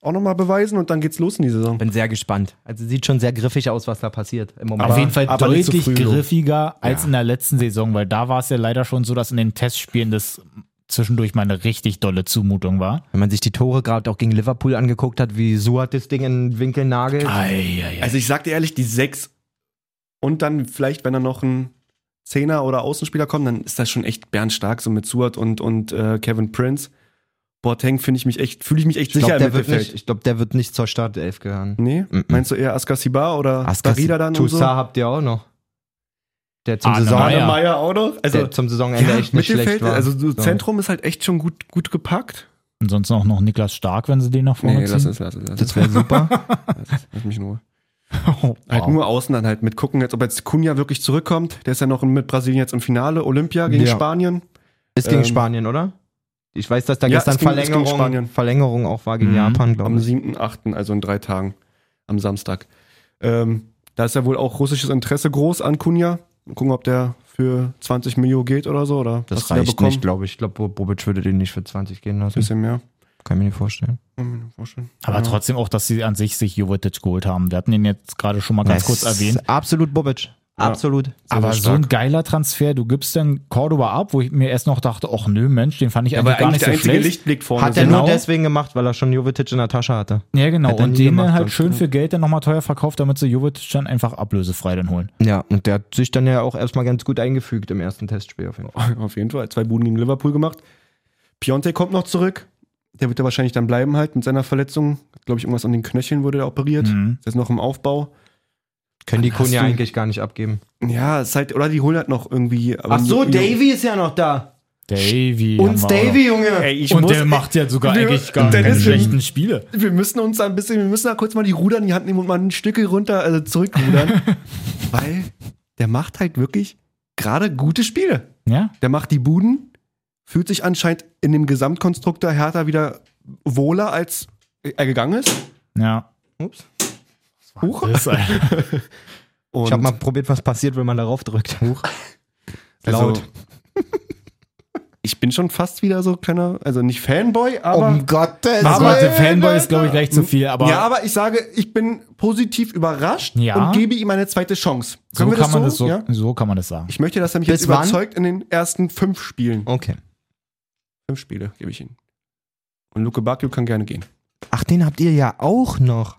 Speaker 4: auch nochmal beweisen und dann geht's los in die Saison.
Speaker 3: Bin sehr gespannt. Also sieht schon sehr griffig aus, was da passiert im Moment.
Speaker 2: Auf jeden Fall
Speaker 4: aber
Speaker 2: deutlich
Speaker 4: früh so.
Speaker 2: griffiger als
Speaker 4: Ja.
Speaker 2: in der letzten Saison, weil da war es ja leider schon so, dass in den Testspielen das zwischendurch mal eine richtig dolle Zumutung war.
Speaker 3: Wenn man sich die Tore gerade auch gegen Liverpool angeguckt hat, wie Suat das Ding in den Winkel nagelt.
Speaker 4: Also ich sag dir ehrlich, die sechs und dann vielleicht, wenn da noch ein Zehner oder Außenspieler kommt, dann ist das schon echt bärenstark, so mit Suat und, und äh, Kevin Prince. Boateng finde ich mich echt, fühle ich mich echt
Speaker 3: ich
Speaker 4: sicher
Speaker 3: glaube,
Speaker 4: im
Speaker 3: der, wird
Speaker 4: Mittelfeld.
Speaker 3: nicht- ich glaub, der wird nicht zur Startelf gehören.
Speaker 4: Nee?
Speaker 3: Mhm.
Speaker 4: Meinst du eher Askasibar oder
Speaker 3: Askas-
Speaker 4: Darida dann und so?
Speaker 3: Toussaint habt ihr auch noch. Der zum,
Speaker 2: Arne
Speaker 3: Saison,
Speaker 2: Meyer.
Speaker 4: Arne Meyer auch noch? Also,
Speaker 3: der zum Saisonende
Speaker 4: ja,
Speaker 3: echt nicht schlecht war.
Speaker 4: also so
Speaker 3: So.
Speaker 4: Zentrum ist halt echt schon gut, gut gepackt.
Speaker 2: Ansonsten auch noch Niklas Stark, wenn sie den nach vorne ziehen.
Speaker 4: lass es, lass es.
Speaker 3: das wäre super.
Speaker 4: Lass, lass mich nur.
Speaker 2: Oh,
Speaker 4: Halt
Speaker 2: wow.
Speaker 4: nur außen dann halt mit gucken, jetzt, ob jetzt Cunha wirklich zurückkommt. Der ist ja noch mit Brasilien jetzt im Finale, Olympia gegen
Speaker 3: Ja.
Speaker 4: Spanien.
Speaker 3: Ist gegen
Speaker 4: Ähm,
Speaker 3: Spanien, oder? Ich weiß, dass da
Speaker 4: Ja,
Speaker 3: gestern Verlängerung,
Speaker 4: Spanien.
Speaker 3: Verlängerung auch war gegen
Speaker 2: Mhm.
Speaker 3: Japan, glaube
Speaker 4: Am
Speaker 3: ich.
Speaker 4: 7.8., also in drei Tagen, am Samstag. Ähm, da ist ja wohl auch russisches Interesse groß an Cunha. Mal gucken, ob der für 20 Millionen geht oder so. Oder
Speaker 3: Das reicht nicht, glaube ich. Ich glaube, Bobic würde den nicht für 20 gehen lassen.
Speaker 4: Bisschen mehr.
Speaker 3: Kann ich mir nicht vorstellen.
Speaker 4: Kann ich mir vorstellen.
Speaker 2: Aber
Speaker 4: Ja.
Speaker 2: trotzdem auch, dass sie an sich sich Jovetic geholt haben. Wir hatten ihn jetzt gerade schon mal ganz
Speaker 3: Das
Speaker 2: kurz erwähnt.
Speaker 3: ist Absolut Bobic.
Speaker 4: Ja.
Speaker 3: Absolut.
Speaker 4: Sehr,
Speaker 2: Aber
Speaker 4: sehr
Speaker 2: so ein geiler Transfer, du gibst dann Cordoba ab, wo ich mir erst noch dachte, ach nö, Mensch, den fand ich
Speaker 4: Aber
Speaker 2: eigentlich gar nicht
Speaker 4: der
Speaker 2: so
Speaker 4: einzige
Speaker 2: schlecht.
Speaker 4: Lichtblick vorne.
Speaker 3: Hat er
Speaker 2: genau.
Speaker 3: nur deswegen gemacht, weil er schon Jovetic in der Tasche hatte.
Speaker 2: Ja, genau. Und den
Speaker 3: gemacht,
Speaker 2: dann halt schön für Geld dann nochmal teuer verkauft, damit sie Jovetic dann einfach ablösefrei dann holen.
Speaker 3: Ja, und der hat sich dann ja auch erstmal ganz gut eingefügt im ersten Testspiel auf jeden Fall.
Speaker 4: Auf jeden Fall. Zwei Buden gegen Liverpool gemacht. Piontek kommt noch zurück. Der wird ja wahrscheinlich dann bleiben halt mit seiner Verletzung. Glaube ich, irgendwas an den Knöcheln wurde er operiert.
Speaker 2: Mhm.
Speaker 4: Ist jetzt noch im Aufbau.
Speaker 3: Können die Kunja
Speaker 4: du-
Speaker 3: eigentlich gar nicht abgeben.
Speaker 4: Ja, ist halt, oder die holen halt noch irgendwie. aber-
Speaker 3: ist ja noch da.
Speaker 2: Davy. wir
Speaker 3: Davy, Junge.
Speaker 4: Ey.
Speaker 2: Und
Speaker 4: muss,
Speaker 2: der macht ja sogar
Speaker 4: Wir-
Speaker 2: eigentlich gar keine schlechten Spiele.
Speaker 4: Wir müssen uns da ein bisschen, wir müssen da kurz mal die Ruder in die Hand nehmen und mal ein Stückel runter, also zurückrudern. weil der macht halt wirklich gerade gute Spiele.
Speaker 2: Ja?
Speaker 4: Der macht die Buden, fühlt sich anscheinend in dem Gesamtkonstrukt der Hertha wieder wohler, als er gegangen ist.
Speaker 2: Ja.
Speaker 3: Ups.
Speaker 4: Huch.
Speaker 2: Das
Speaker 4: Und
Speaker 3: Ich habe mal probiert, was passiert, wenn man darauf drückt. Huch.
Speaker 4: also,
Speaker 3: Laut.
Speaker 4: Ich bin schon fast wieder so kleiner, also nicht Fanboy, aber.
Speaker 3: um Gottes
Speaker 2: Also,
Speaker 4: Aber-
Speaker 2: der Fanboy ist, glaube ich, gleich zu viel, aber,
Speaker 4: ja, aber ich sage, ich bin positiv überrascht
Speaker 2: Ja.
Speaker 4: und gebe ihm eine zweite Chance.
Speaker 2: so
Speaker 4: Können
Speaker 2: kann
Speaker 4: das
Speaker 2: man
Speaker 4: so?
Speaker 2: das so,
Speaker 4: Ja?
Speaker 2: so kann man das sagen.
Speaker 4: Ich möchte, dass er mich
Speaker 3: Bis
Speaker 4: jetzt
Speaker 3: wann?
Speaker 4: überzeugt in den ersten fünf Spielen.
Speaker 3: Okay.
Speaker 4: Fünf Spiele gebe ich ihm. Und Luke Bakio kann gerne gehen.
Speaker 3: Ach, den habt ihr ja auch noch.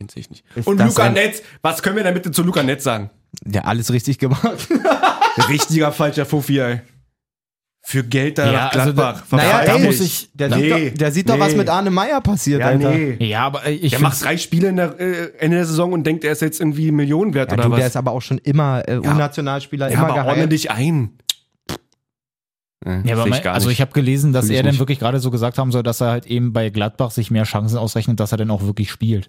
Speaker 4: Den sehe ich nicht.
Speaker 3: Ist
Speaker 4: Und Luca
Speaker 3: ein-
Speaker 4: Netz, was können wir denn bitte zu Luca Netz sagen?
Speaker 3: Ja, alles richtig gemacht.
Speaker 4: Richtiger falscher Fuffi, ey. Für Geld da
Speaker 2: Ja,
Speaker 4: nach
Speaker 2: also
Speaker 4: Gladbach.
Speaker 2: da-
Speaker 3: Naja,
Speaker 2: da muss ich-
Speaker 3: Der,
Speaker 4: Nee,
Speaker 3: sieht, doch, der sieht doch,
Speaker 4: nee.
Speaker 3: was mit Arne Meyer passiert,
Speaker 4: Ja,
Speaker 3: Alter.
Speaker 4: nee.
Speaker 2: Ja, aber äh, ich
Speaker 4: Der macht drei Spiele in der, äh, Ende der Saison und denkt, er ist jetzt irgendwie Millionen wert
Speaker 3: Ja,
Speaker 4: oder
Speaker 3: du,
Speaker 4: was?
Speaker 3: der ist aber auch schon immer äh, U-Nationalspieler,
Speaker 4: ja,
Speaker 3: immer
Speaker 4: aber ordne dich ein.
Speaker 2: Ja, aber mein, also ich habe gelesen, dass
Speaker 4: Fühl
Speaker 2: er dann wirklich gerade so gesagt haben soll, dass er halt eben bei Gladbach sich mehr Chancen ausrechnet, dass er dann auch wirklich spielt.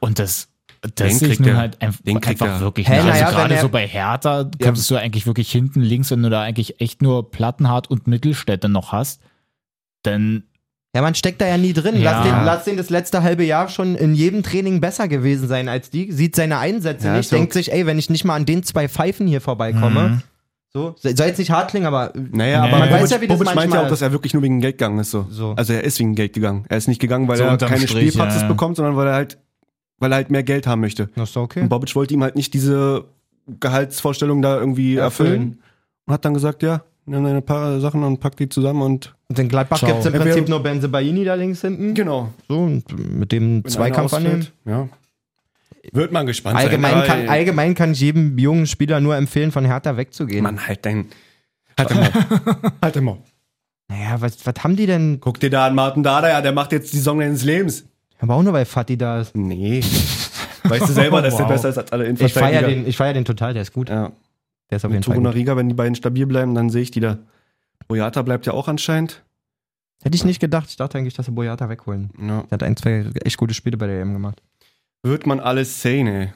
Speaker 2: Und das, das
Speaker 4: Den kriegt
Speaker 2: nun
Speaker 4: er.
Speaker 2: halt einfach,
Speaker 4: Den kriegt
Speaker 2: einfach
Speaker 4: er.
Speaker 2: wirklich
Speaker 3: na
Speaker 2: Also
Speaker 3: ja,
Speaker 2: gerade
Speaker 3: er-
Speaker 2: so bei Hertha könntest du eigentlich wirklich hinten links, wenn du da eigentlich echt nur Plattenhardt und Mittelstädte noch hast, dann
Speaker 3: Ja, man steckt da ja nie drin.
Speaker 2: Ja.
Speaker 3: Lass, den, lass den das letzte halbe Jahr schon in jedem Training besser gewesen sein als die. Sieht seine Einsätze
Speaker 4: Ja,
Speaker 3: nicht,
Speaker 4: so.
Speaker 3: denkt sich, ey, wenn ich nicht mal an den zwei Pfeifen hier vorbeikomme.
Speaker 2: Mhm.
Speaker 3: So, soll jetzt nicht hart klingen, aber
Speaker 4: Naja,
Speaker 2: Nee.
Speaker 4: aber
Speaker 2: Man
Speaker 3: weiß ja, wie das
Speaker 4: Bobic meint ja auch, dass er wirklich nur wegen Geld gegangen ist. So.
Speaker 3: So.
Speaker 4: Also er ist wegen Geld gegangen. Er ist nicht gegangen, weil
Speaker 2: So
Speaker 4: er keine
Speaker 2: Strich,
Speaker 4: Spielpraxis
Speaker 2: ja.
Speaker 4: bekommt, sondern weil er halt, weil er halt mehr Geld haben möchte.
Speaker 3: das ist okay.
Speaker 4: Und Bobic wollte ihm halt nicht diese Gehaltsvorstellung da irgendwie
Speaker 3: Erfüllen.
Speaker 4: erfüllen. Und hat dann gesagt, ja, nimm deine paar Sachen und pack die zusammen und
Speaker 3: Und in Gladbach gibt es im Prinzip nur Benze Baini da links hinten.
Speaker 4: genau.
Speaker 3: So, und mit dem
Speaker 4: Wenn
Speaker 3: Zweikampf annehmen.
Speaker 4: Ja. Wird man gespannt
Speaker 3: Allgemein
Speaker 4: sein.
Speaker 3: kann, allgemein kann ich jedem jungen Spieler nur empfehlen, von Hertha wegzugehen.
Speaker 4: Mann, halt dein. Halt dein Maul. halt dein Maul.
Speaker 3: Naja, was, was haben die denn?
Speaker 4: Guck dir da an Martin Dada, ja, der macht jetzt die Saison seines Lebens.
Speaker 3: Aber auch nur, weil Fatih da ist.
Speaker 4: Nee. weißt du selber, dass der
Speaker 2: Wow.
Speaker 4: besser ist als alle
Speaker 3: Ich feiere den, ich feier den total, der ist gut.
Speaker 4: Ja.
Speaker 3: Der ist auf jeden
Speaker 4: Mit
Speaker 3: Fall
Speaker 4: Toruna. Riga, wenn die beiden stabil bleiben, dann sehe ich die da. Boyata bleibt ja auch anscheinend.
Speaker 3: Hätte ich nicht gedacht. Ich dachte eigentlich, dass sie Boyata wegholen.
Speaker 4: Ja.
Speaker 3: Der hat ein, zwei echt gute Spiele bei der EM gemacht.
Speaker 4: Wird man alles sehen, ey.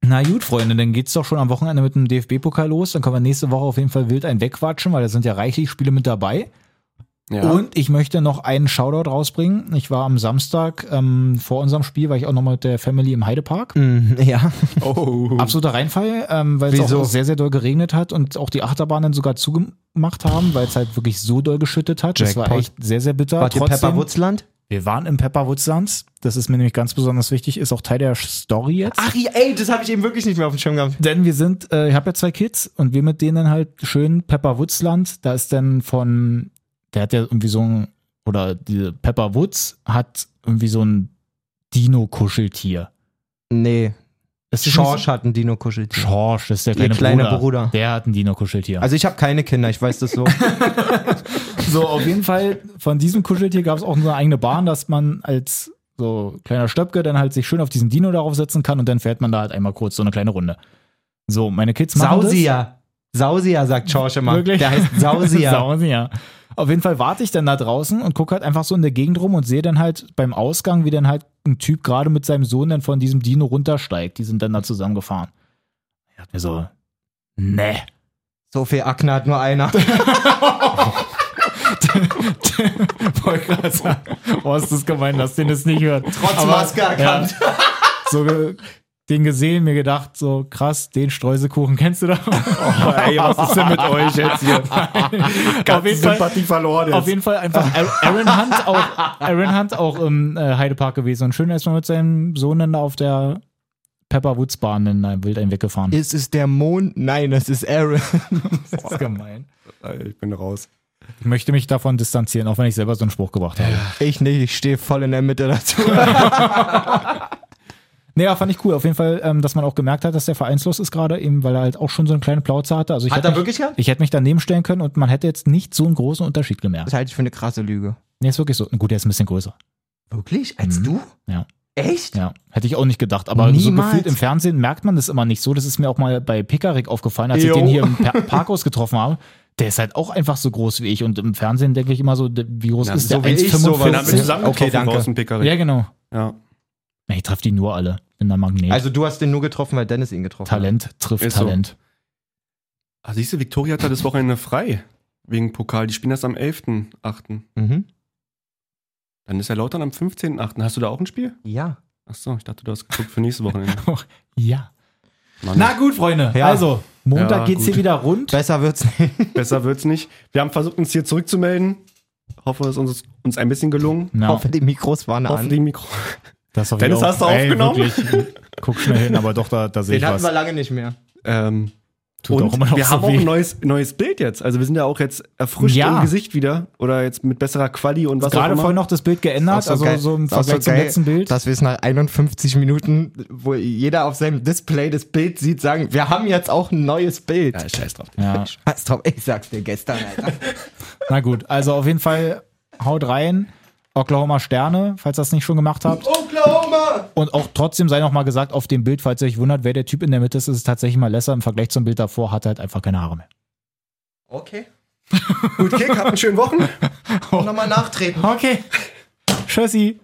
Speaker 2: Na gut, Freunde, dann geht's doch schon am Wochenende mit dem DFB-Pokal los. Dann können wir nächste Woche auf jeden Fall wild ein wegquatschen, weil da sind ja reichlich Spiele mit dabei.
Speaker 4: Ja.
Speaker 2: Und ich möchte noch einen Shoutout rausbringen. Ich war am Samstag ähm, vor unserem Spiel, war ich auch noch mal mit der Family im Heidepark.
Speaker 3: ja.
Speaker 4: oh.
Speaker 2: Absoluter Reinfall, ähm, weil es auch sehr, sehr doll geregnet hat und auch die Achterbahnen sogar zugemacht haben, weil es halt wirklich so doll geschüttet hat. Das war
Speaker 3: Jackpot.
Speaker 2: echt sehr, sehr bitter.
Speaker 3: Ihr
Speaker 2: Trotzdem,
Speaker 3: Pepperwurzland?
Speaker 2: Wir waren im Pepperwoodsland. Das ist mir nämlich ganz besonders wichtig, ist auch Teil der Story jetzt.
Speaker 3: Ach, ey, das habe ich eben wirklich nicht mehr auf dem Schirm gehabt.
Speaker 2: Denn wir sind, äh, ich habe ja zwei Kids und wir mit denen halt schön Pepperwoodsland. Da ist dann von, der hat ja irgendwie so ein, oder die Pepper Woods hat irgendwie so ein Dino-Kuscheltier.
Speaker 3: Nee.
Speaker 2: Ist
Speaker 3: Schorsch
Speaker 2: so?
Speaker 3: hat ein Dino-Kuscheltier.
Speaker 2: Schorsch, das ist der kleine,
Speaker 3: kleiner
Speaker 2: Bruder.
Speaker 3: Bruder.
Speaker 2: Der hat ein Dino-Kuscheltier.
Speaker 3: Also ich habe keine Kinder, ich weiß das so.
Speaker 2: So, auf jeden Fall, von diesem Kuscheltier gab es auch eine eigene Bahn, dass man als so kleiner Stöpke dann halt sich schön auf diesen Dino darauf setzen kann und dann fährt man da halt einmal kurz so eine kleine Runde. So, meine Kids machen
Speaker 3: Sausia. Sausia, sagt Schorsch immer.
Speaker 2: Wirklich?
Speaker 3: Der heißt
Speaker 2: das.
Speaker 3: Sausia.
Speaker 2: Sausia. Auf jeden Fall warte ich dann da draußen und gucke halt einfach so in der Gegend rum und sehe dann halt beim Ausgang, wie dann halt ein Typ gerade mit seinem Sohn dann von diesem Dino runtersteigt. Die sind dann da zusammengefahren. Ich dachte mir so, ne.
Speaker 3: so viel Akne hat nur einer.
Speaker 2: Wollte gerade sagen, oh, ist das gemein, dass den das nicht hört.
Speaker 3: Trotz
Speaker 2: Aber,
Speaker 3: Maske erkannt.
Speaker 2: Ja, so den gesehen, mir gedacht, so krass, den Streuselkuchen kennst du da?
Speaker 4: Oh, ey, was ist denn mit euch jetzt hier?
Speaker 2: auf, jeden Fall,
Speaker 4: Sympathie verloren
Speaker 2: auf jeden Fall einfach Aaron Hunt auch, Aaron Hunt auch im äh, Heidepark gewesen und schön erstmal mit seinem Sohn dann da auf der Pepper Woods Bahn in äh, Wild ein weggefahren.
Speaker 3: Ist es der Mond? Nein, das ist Aaron.
Speaker 2: Das ist gemein.
Speaker 4: Ich bin raus.
Speaker 2: Ich möchte mich davon distanzieren, auch wenn ich selber so einen Spruch gebracht habe.
Speaker 3: Ich nicht, ich stehe voll in der Mitte dazu.
Speaker 2: Naja, fand ich cool. Auf jeden Fall, ähm, dass man auch gemerkt hat, dass der vereinslos ist gerade, eben weil er halt auch schon so eine kleine Plauze hatte. Also ich
Speaker 3: Hat
Speaker 2: hätte
Speaker 3: er
Speaker 2: mich,
Speaker 3: wirklich gehabt?
Speaker 2: Ich hätte mich daneben stellen können und man hätte jetzt nicht so einen großen Unterschied gemerkt.
Speaker 3: Das halte ich für eine krasse Lüge.
Speaker 2: Nee, ist wirklich so. Gut, der ist ein bisschen größer.
Speaker 3: Wirklich? Als
Speaker 2: Mhm.
Speaker 3: du?
Speaker 2: Ja.
Speaker 3: Echt?
Speaker 2: Ja, hätte ich auch nicht gedacht. Aber so
Speaker 3: Niemals.
Speaker 2: gefühlt im Fernsehen merkt man das immer nicht so. Das ist mir auch mal bei Pickerick aufgefallen, als
Speaker 3: Jo.
Speaker 2: ich den hier im Pa- Parkhaus getroffen habe. Der ist halt auch einfach so groß wie ich. Und im Fernsehen denke ich immer so, wie groß
Speaker 4: Na,
Speaker 2: ist
Speaker 3: so
Speaker 2: der?
Speaker 3: wie ich, so
Speaker 4: Dann haben wir
Speaker 2: 1,55?
Speaker 4: zusammen
Speaker 3: Okay, danke.
Speaker 2: Ja, genau.
Speaker 4: Ja.
Speaker 2: Ich treffe die nur alle. Bin der Magnet.
Speaker 3: Also du hast den nur getroffen, weil Dennis ihn getroffen
Speaker 2: Talent trifft
Speaker 4: Ist so.
Speaker 2: Talent.
Speaker 4: Ah, siehst du, Viktoria hat da das Wochenende frei. Wegen Pokal. Die spielen das am 11.8.
Speaker 3: Mhm.
Speaker 4: Dann ist ja Lautern am 15.8. Hast du da auch ein Spiel?
Speaker 3: Ja.
Speaker 4: Achso, ich dachte, du hast geguckt für nächste Wochenende.
Speaker 2: Ja.
Speaker 4: Mann,
Speaker 2: Na gut, Freunde.
Speaker 3: Ja.
Speaker 2: Also, Montag
Speaker 4: Ja,
Speaker 2: geht's hier
Speaker 4: gut.
Speaker 2: wieder rund.
Speaker 3: Besser wird's nicht.
Speaker 4: besser wird's nicht. Wir haben versucht, uns hier zurückzumelden. Hoffe, es ist uns, uns ein bisschen gelungen.
Speaker 3: Ich
Speaker 2: Ja,
Speaker 3: hoffe, die Mikros waren
Speaker 4: Hoffe,
Speaker 3: an.
Speaker 4: die Mikro.
Speaker 2: das
Speaker 4: Dennis,
Speaker 2: auch.
Speaker 4: hast du
Speaker 2: Ey,
Speaker 4: aufgenommen?
Speaker 2: Wirklich, guck schnell hin, aber doch, da, da sehe ich
Speaker 3: Den hatten
Speaker 2: was.
Speaker 3: wir lange nicht mehr.
Speaker 4: Ähm,
Speaker 2: Tut
Speaker 4: und
Speaker 2: auch immer noch
Speaker 4: wir
Speaker 2: so
Speaker 4: haben auch
Speaker 2: weh.
Speaker 4: ein neues, neues Bild jetzt. Also wir sind ja auch jetzt erfrischt
Speaker 2: Ja.
Speaker 4: im Gesicht wieder. Oder jetzt mit besserer Quali und was auch
Speaker 2: Gerade
Speaker 4: immer.
Speaker 2: vorhin noch das Bild geändert,
Speaker 3: auch so
Speaker 2: also
Speaker 3: geil.
Speaker 2: so im
Speaker 3: auch
Speaker 2: Vergleich
Speaker 3: so
Speaker 2: zum
Speaker 3: geil,
Speaker 2: letzten Bild.
Speaker 3: Dass wir es nach 51 Minuten, wo jeder auf seinem Display das Bild sieht, sagen, wir haben jetzt auch ein neues Bild.
Speaker 4: Ja, scheiß drauf.
Speaker 2: Ja.
Speaker 3: Scheiß drauf, ich sag's dir gestern, Alter.
Speaker 2: Na gut, also auf jeden Fall haut rein. Oklahoma Sterne, falls ihr das nicht schon gemacht habt.
Speaker 3: Oklahoma!
Speaker 2: Und auch trotzdem sei noch mal gesagt, auf dem Bild, falls ihr euch wundert, wer der Typ in der Mitte ist, ist es tatsächlich mal Lesser. Im Vergleich zum Bild davor hat er halt einfach keine Haare mehr.
Speaker 3: Okay.
Speaker 4: Gut, Kick, habt einen schönen Wochen.
Speaker 3: Nochmal nachtreten.
Speaker 2: Okay. Tschüssi.